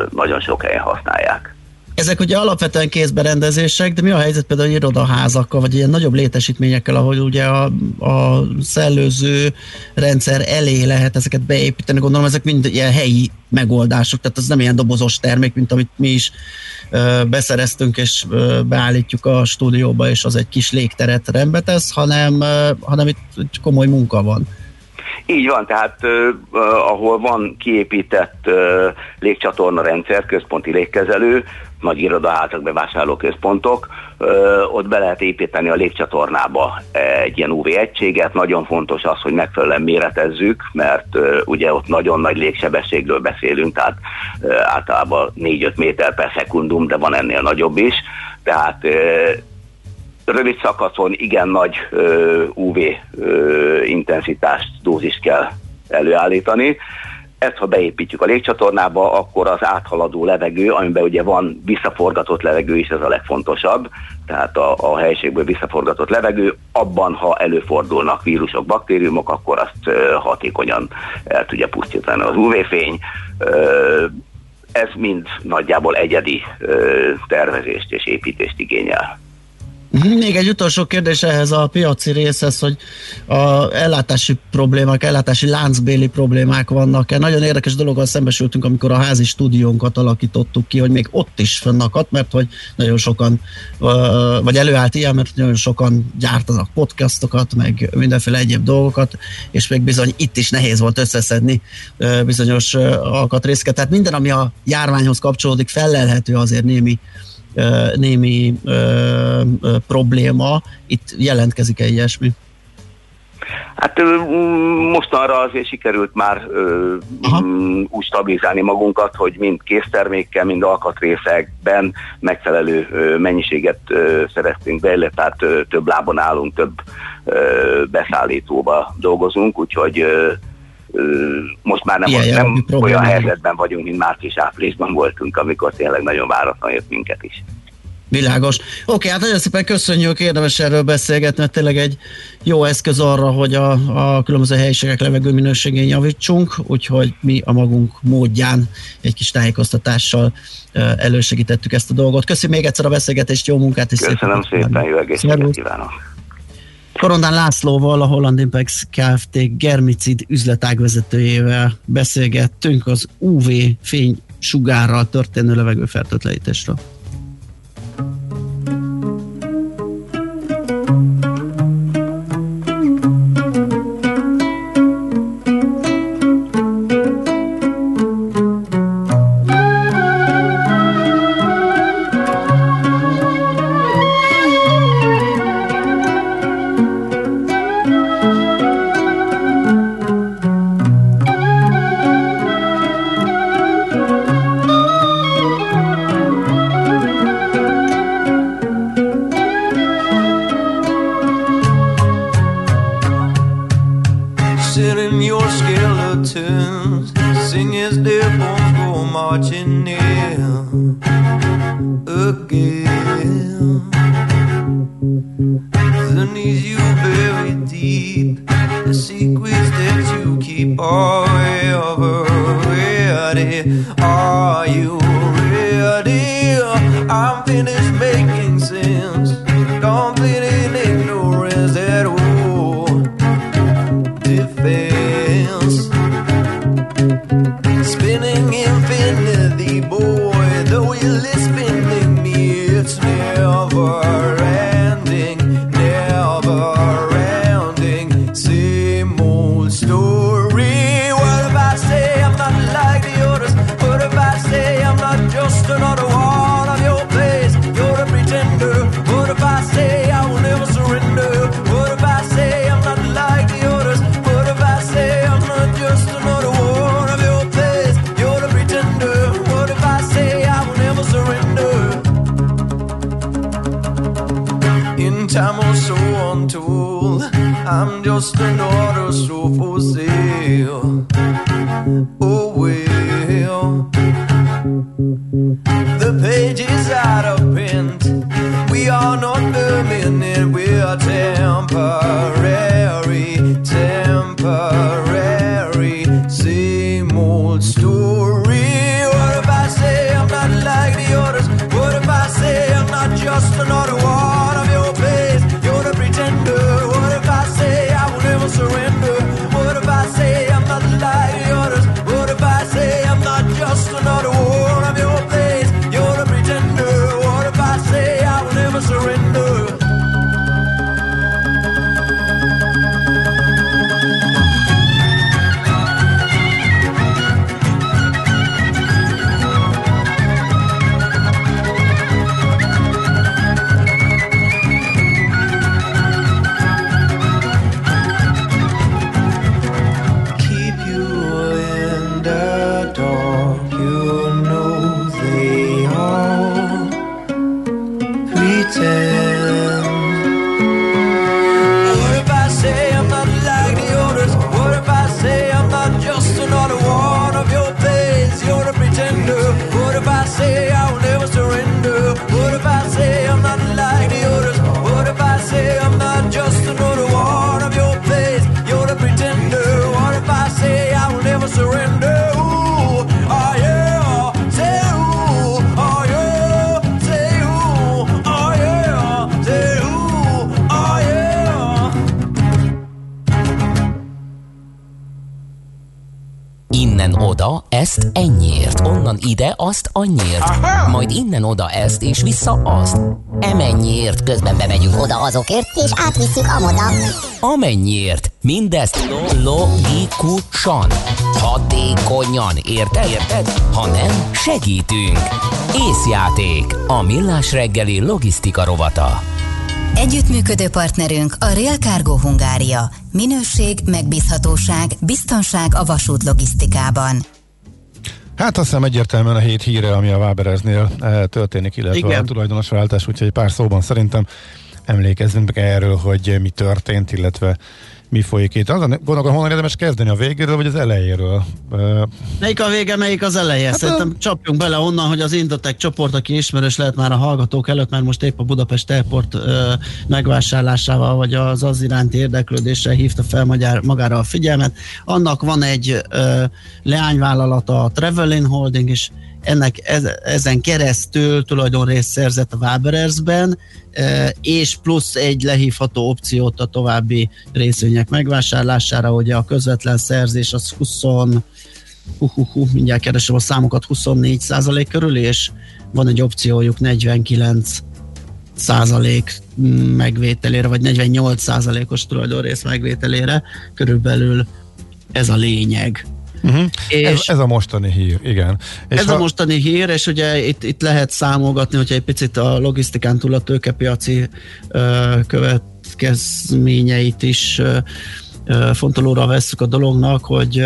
Speaker 12: nagyon sok helyen használják.
Speaker 6: Ezek ugye alapvetően kézberendezések, de mi a helyzet például irodaházakkal, vagy ilyen nagyobb létesítményekkel, ahol ugye a, a szellőző rendszer elé lehet ezeket beépíteni, gondolom ezek mind ilyen helyi megoldások, tehát ez nem ilyen dobozos termék, mint amit mi is ö, beszereztünk és ö, beállítjuk a stúdióba, és az egy kis légteret rendbe tesz, hanem, ö, hanem itt komoly munka van.
Speaker 12: Így van, tehát uh, ahol van kiépített uh, légcsatorna rendszer, központi légkezelő, nagy irodaházak, bevásárlóközpontok, ott be lehet építeni a légcsatornába egy ilyen UV egységet. Nagyon fontos az, hogy megfelelően méretezzük, mert ugye ott nagyon nagy légsebességről beszélünk, tehát általában 4-5 méter per szekundum, de van ennél nagyobb is. Tehát rövid szakaszon igen nagy UV intenzitást, dózist kell előállítani ezt, ha beépítjük a légcsatornába, akkor az áthaladó levegő, amiben ugye van visszaforgatott levegő is, ez a legfontosabb, tehát a, a helységből visszaforgatott levegő, abban, ha előfordulnak vírusok, baktériumok, akkor azt hatékonyan el tudja pusztítani az UV-fény. Ez mind nagyjából egyedi tervezést és építést igényel.
Speaker 13: Még egy utolsó kérdés ehhez a piaci részhez, hogy a ellátási problémák, ellátási láncbéli problémák vannak-e. Nagyon érdekes dologgal szembesültünk, amikor a házi stúdiónkat alakítottuk ki, hogy még ott is fönnakadt, mert hogy nagyon sokan, vagy előállt ilyen, mert nagyon sokan gyártanak podcastokat, meg mindenféle egyéb dolgokat, és még bizony itt is nehéz volt összeszedni bizonyos alkatrészeket. Tehát minden, ami a járványhoz kapcsolódik, felelhető azért némi némi probléma. Itt jelentkezik-e ilyesmi?
Speaker 12: Hát mostanra azért sikerült már ö, úgy stabilizálni magunkat, hogy mind késztermékkel, mind alkatrészekben megfelelő ö, mennyiséget ö, szereztünk be, tehát ö, több lábon állunk, több ö, beszállítóba dolgozunk, úgyhogy ö, most már nem, nem olyan helyzetben vagyunk, mint március-áprilisban voltunk, amikor tényleg nagyon váratlan jött minket is.
Speaker 13: Világos. Oké, hát nagyon szépen köszönjük, érdemes erről beszélgetni, mert tényleg egy jó eszköz arra, hogy a, a különböző helyiségek levegő minőségén javítsunk, úgyhogy mi a magunk módján egy kis tájékoztatással elősegítettük ezt a dolgot. Köszönjük még egyszer a beszélgetést, jó munkát
Speaker 12: és Köszönöm szépen, szépen jó egészséget kívánok!
Speaker 13: Korondán Lászlóval, a Holland Impex Kft. germicid üzletágvezetőjével beszélgettünk az UV fény sugárral történő levegőfertőtlenítésről.
Speaker 1: Ide, azt annyiért. Aha! Majd innen oda ezt, és vissza azt. Emennyiért közben bemegyünk oda azokért, és átvisszük amoda. Amennyiért. Mindezt logikusan, hatékonyan, érted? Érted? Ha nem, segítünk. Észjáték. A millás reggeli logisztika rovata.
Speaker 4: Együttműködő partnerünk a Real Cargo Hungária. Minőség, megbízhatóság, biztonság a vasút logisztikában.
Speaker 5: Hát azt hiszem egyértelműen a hét híre, ami a Wabereznél eh, történik, illetve Igen. a tulajdonosváltás, úgyhogy egy pár szóban szerintem emlékezzünk erről, hogy mi történt, illetve mi folyik itt. Azon gondolom, honnan érdemes kezdeni, a végéről vagy az elejéről?
Speaker 6: Melyik a vége, melyik az eleje? Hát Szerintem a... csapjunk bele onnan, hogy az Indotek csoport, aki ismerős lehet már a hallgatók előtt, mert most épp a Budapest Airport ö, megvásárlásával, vagy az az iránti érdeklődéssel hívta fel magyar, magára a figyelmet. Annak van egy ö, leányvállalata, a Travelin Holding, és ennek ezen keresztül tulajdonrészt szerzett a Waberersben, és plusz egy lehívható opciót a további részvények megvásárlására, ugye a közvetlen szerzés az 20 uh, uh, uh, mindjárt keresem a számokat, 24 százalék körül, és van egy opciójuk 49 százalék megvételére, vagy 48 százalékos tulajdonrész megvételére, körülbelül ez a lényeg.
Speaker 5: Uh-huh. És ez, ez a mostani hír, igen.
Speaker 6: És ez ha... a mostani hír, és ugye itt, itt lehet számolgatni, hogyha egy picit a logisztikán túl a tőkepiaci ö, következményeit is ö, fontolóra vesszük a dolognak, hogy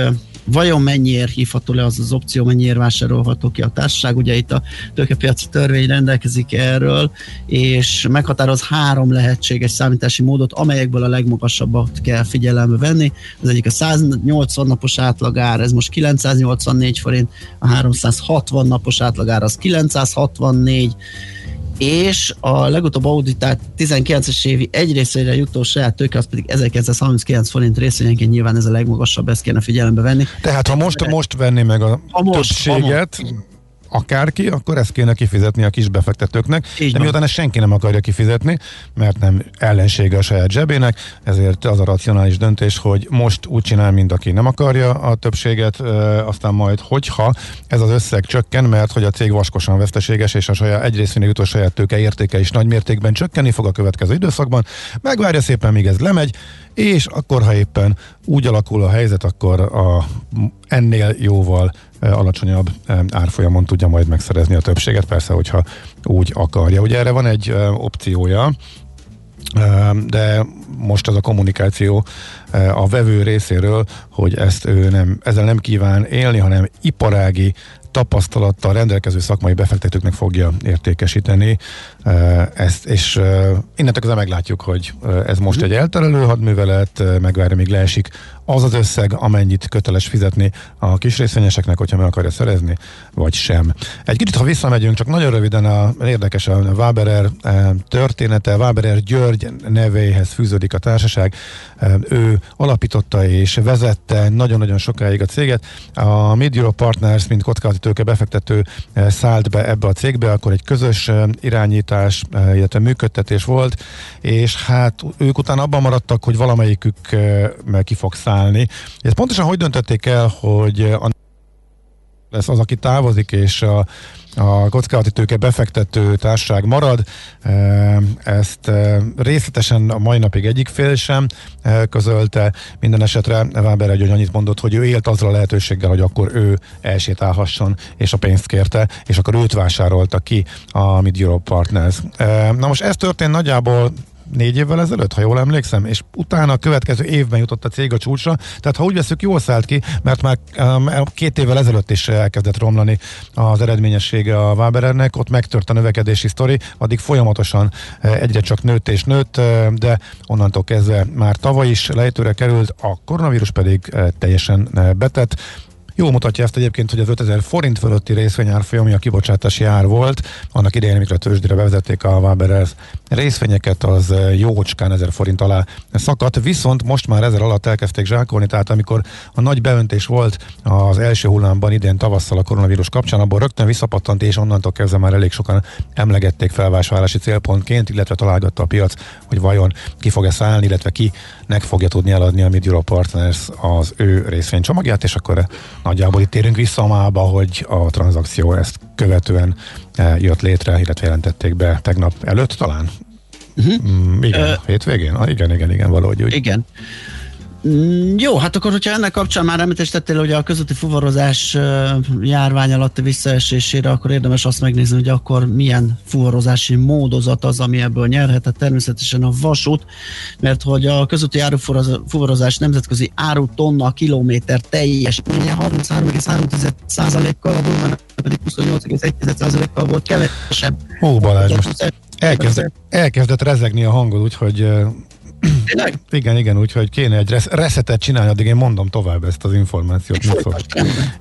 Speaker 6: vajon mennyiért hívható le az az opció, mennyiért vásárolható ki a társaság. Ugye itt a tőkepiaci törvény rendelkezik erről, és meghatároz három lehetséges számítási módot, amelyekből a legmagasabbat kell figyelembe venni. Az egyik a 180 napos átlagár, ez most 984 forint, a 360 napos átlagár az 964 és a legutóbb auditált 19-es évi egy részére jutó saját tőke, az pedig 1939 forint részvényenként nyilván ez a legmagasabb, ezt kéne figyelembe venni.
Speaker 5: Tehát ha most, most venni meg a, a most, többséget, a most akárki, akkor ezt kéne kifizetni a kis befektetőknek, Így de miután ezt senki nem akarja kifizetni, mert nem ellensége a saját zsebének, ezért az a racionális döntés, hogy most úgy csinál, mint aki nem akarja a többséget, aztán majd, hogyha ez az összeg csökken, mert hogy a cég vaskosan veszteséges, és a saját egyrészt jutó saját tőke értéke is nagy mértékben csökkenni fog a következő időszakban, megvárja szépen, míg ez lemegy, és akkor, ha éppen úgy alakul a helyzet, akkor a ennél jóval alacsonyabb árfolyamon tudja majd megszerezni a többséget, persze, hogyha úgy akarja. Ugye erre van egy opciója, de most az a kommunikáció a vevő részéről, hogy ezt ő nem, ezzel nem kíván élni, hanem iparági tapasztalattal rendelkező szakmai befektetőknek fogja értékesíteni ezt, és innentől kezdve meglátjuk, hogy ez most egy elterelő hadművelet, megvárja, még leesik az az összeg, amennyit köteles fizetni a kis részvényeseknek, hogyha meg akarja szerezni, vagy sem. Egy kicsit, ha visszamegyünk, csak nagyon röviden a, érdekes a Waberer története, Waberer György nevéhez fűződik a társaság, ő alapította és vezette nagyon-nagyon sokáig a céget. A Mid Partners, mint kockázati tőke befektető szállt be ebbe a cégbe, akkor egy közös irányítás, illetve működtetés volt, és hát ők utána abban maradtak, hogy valamelyikük ki fog szállni állni. Ez pontosan hogy döntötték el, hogy a lesz az, aki távozik, és a, a kockázati tőke befektető társaság marad. Ezt részletesen a mai napig egyik fél sem közölte. Minden esetre Weber egy annyit mondott, hogy ő élt azzal a lehetőséggel, hogy akkor ő elsétálhasson, és a pénzt kérte, és akkor őt vásárolta ki a Mid Europe Partners. Na most ez történt nagyjából négy évvel ezelőtt, ha jól emlékszem, és utána a következő évben jutott a cég a csúcsra, tehát ha úgy veszük, jól szállt ki, mert már um, két évvel ezelőtt is elkezdett romlani az eredményessége a Waberernek, ott megtört a növekedési sztori, addig folyamatosan uh, egyre csak nőtt és nőtt, uh, de onnantól kezdve már tavaly is lejtőre került, a koronavírus pedig uh, teljesen betett. Jó mutatja ezt egyébként, hogy az 5000 forint fölötti részvényárfolyam, ami a kibocsátási ár volt, annak idején, amikor a tőzsdére bevezették a Waber részvényeket, az jócskán 1000 forint alá szakadt, viszont most már ezer alatt elkezdték zsákolni, tehát amikor a nagy beöntés volt az első hullámban idén tavasszal a koronavírus kapcsán, abból rögtön visszapattant, és onnantól kezdve már elég sokan emlegették felvásárlási célpontként, illetve találgatta a piac, hogy vajon ki fog-e szállni, illetve ki nek fogja tudni eladni a Mid Europe Partners az ő részvénycsomagját, és akkor nagyjából itt térünk vissza mába, hogy a tranzakció ezt követően jött létre, illetve jelentették be tegnap előtt talán. Uh-huh. Mm, igen, uh, hétvégén? Ah, igen, igen, igen, valahogy úgy.
Speaker 6: Igen. Mm, jó, hát akkor, hogyha ennek kapcsán már említést tettél, hogy a közötti fuvarozás járvány alatti visszaesésére, akkor érdemes azt megnézni, hogy akkor milyen fuvarozási módozat az, ami ebből nyerhetett. Természetesen a vasút, mert hogy a közötti árufuvarozás nemzetközi áru tonna kilométer teljesítménye 33,3%-kal, a Bulmán pedig 28,1%-kal volt kevesebb.
Speaker 5: Ó, Balázs, most elkezdett, elkezdett rezegni a hangod, úgyhogy Tényleg? Igen, igen, úgyhogy kéne egy resz- reszetet csinálni, addig én mondom tovább ezt az információt.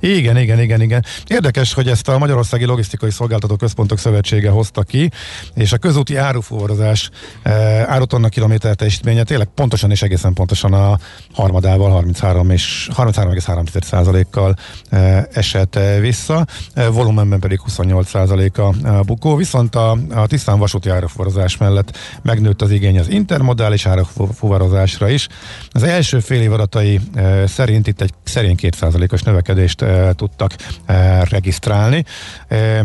Speaker 5: Igen, igen, igen, igen. Érdekes, hogy ezt a Magyarországi Logisztikai Szolgáltató Központok Szövetsége hozta ki, és a közúti áruforrozás e, árutonna kilométer teljesítménye tényleg pontosan és egészen pontosan a harmadával, 33 és 33,3%-kal e, esett vissza, e, volumenben pedig 28% a bukó, viszont a, a tisztán vasúti áruforrozás mellett megnőtt az igény az intermodális áru fuvarozásra is. Az első fél év adatai e, szerint itt egy szerény 2%-os növekedést e, tudtak e, regisztrálni.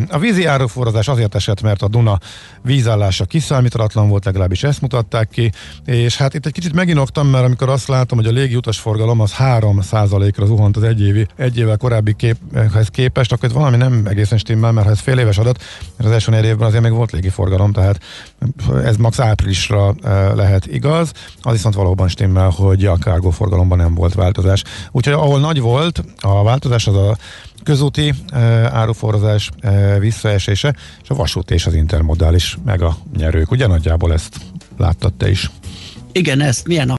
Speaker 5: A vízi árufuvarozás azért esett, mert a Duna vízállása kiszámítalatlan volt, legalábbis ezt mutatták ki, és hát itt egy kicsit meginoktam, mert amikor azt látom, hogy a légi utasforgalom az 3%-ra zuhant az egy, évi, egy évvel korábbi képhez képest, akkor ez valami nem egészen stimmel, mert ha ez fél éves adat, az első négy évben azért még volt légi forgalom, tehát ez max áprilisra lehet igaz, az viszont valóban stimmel, hogy a cargo nem volt változás. Úgyhogy ahol nagy volt a változás, az a közúti e, áruforrozás e, visszaesése, és a vasút és az intermodális meg a nyerők. Ugye nagyjából ezt láttad te is.
Speaker 6: Igen, ezt milyen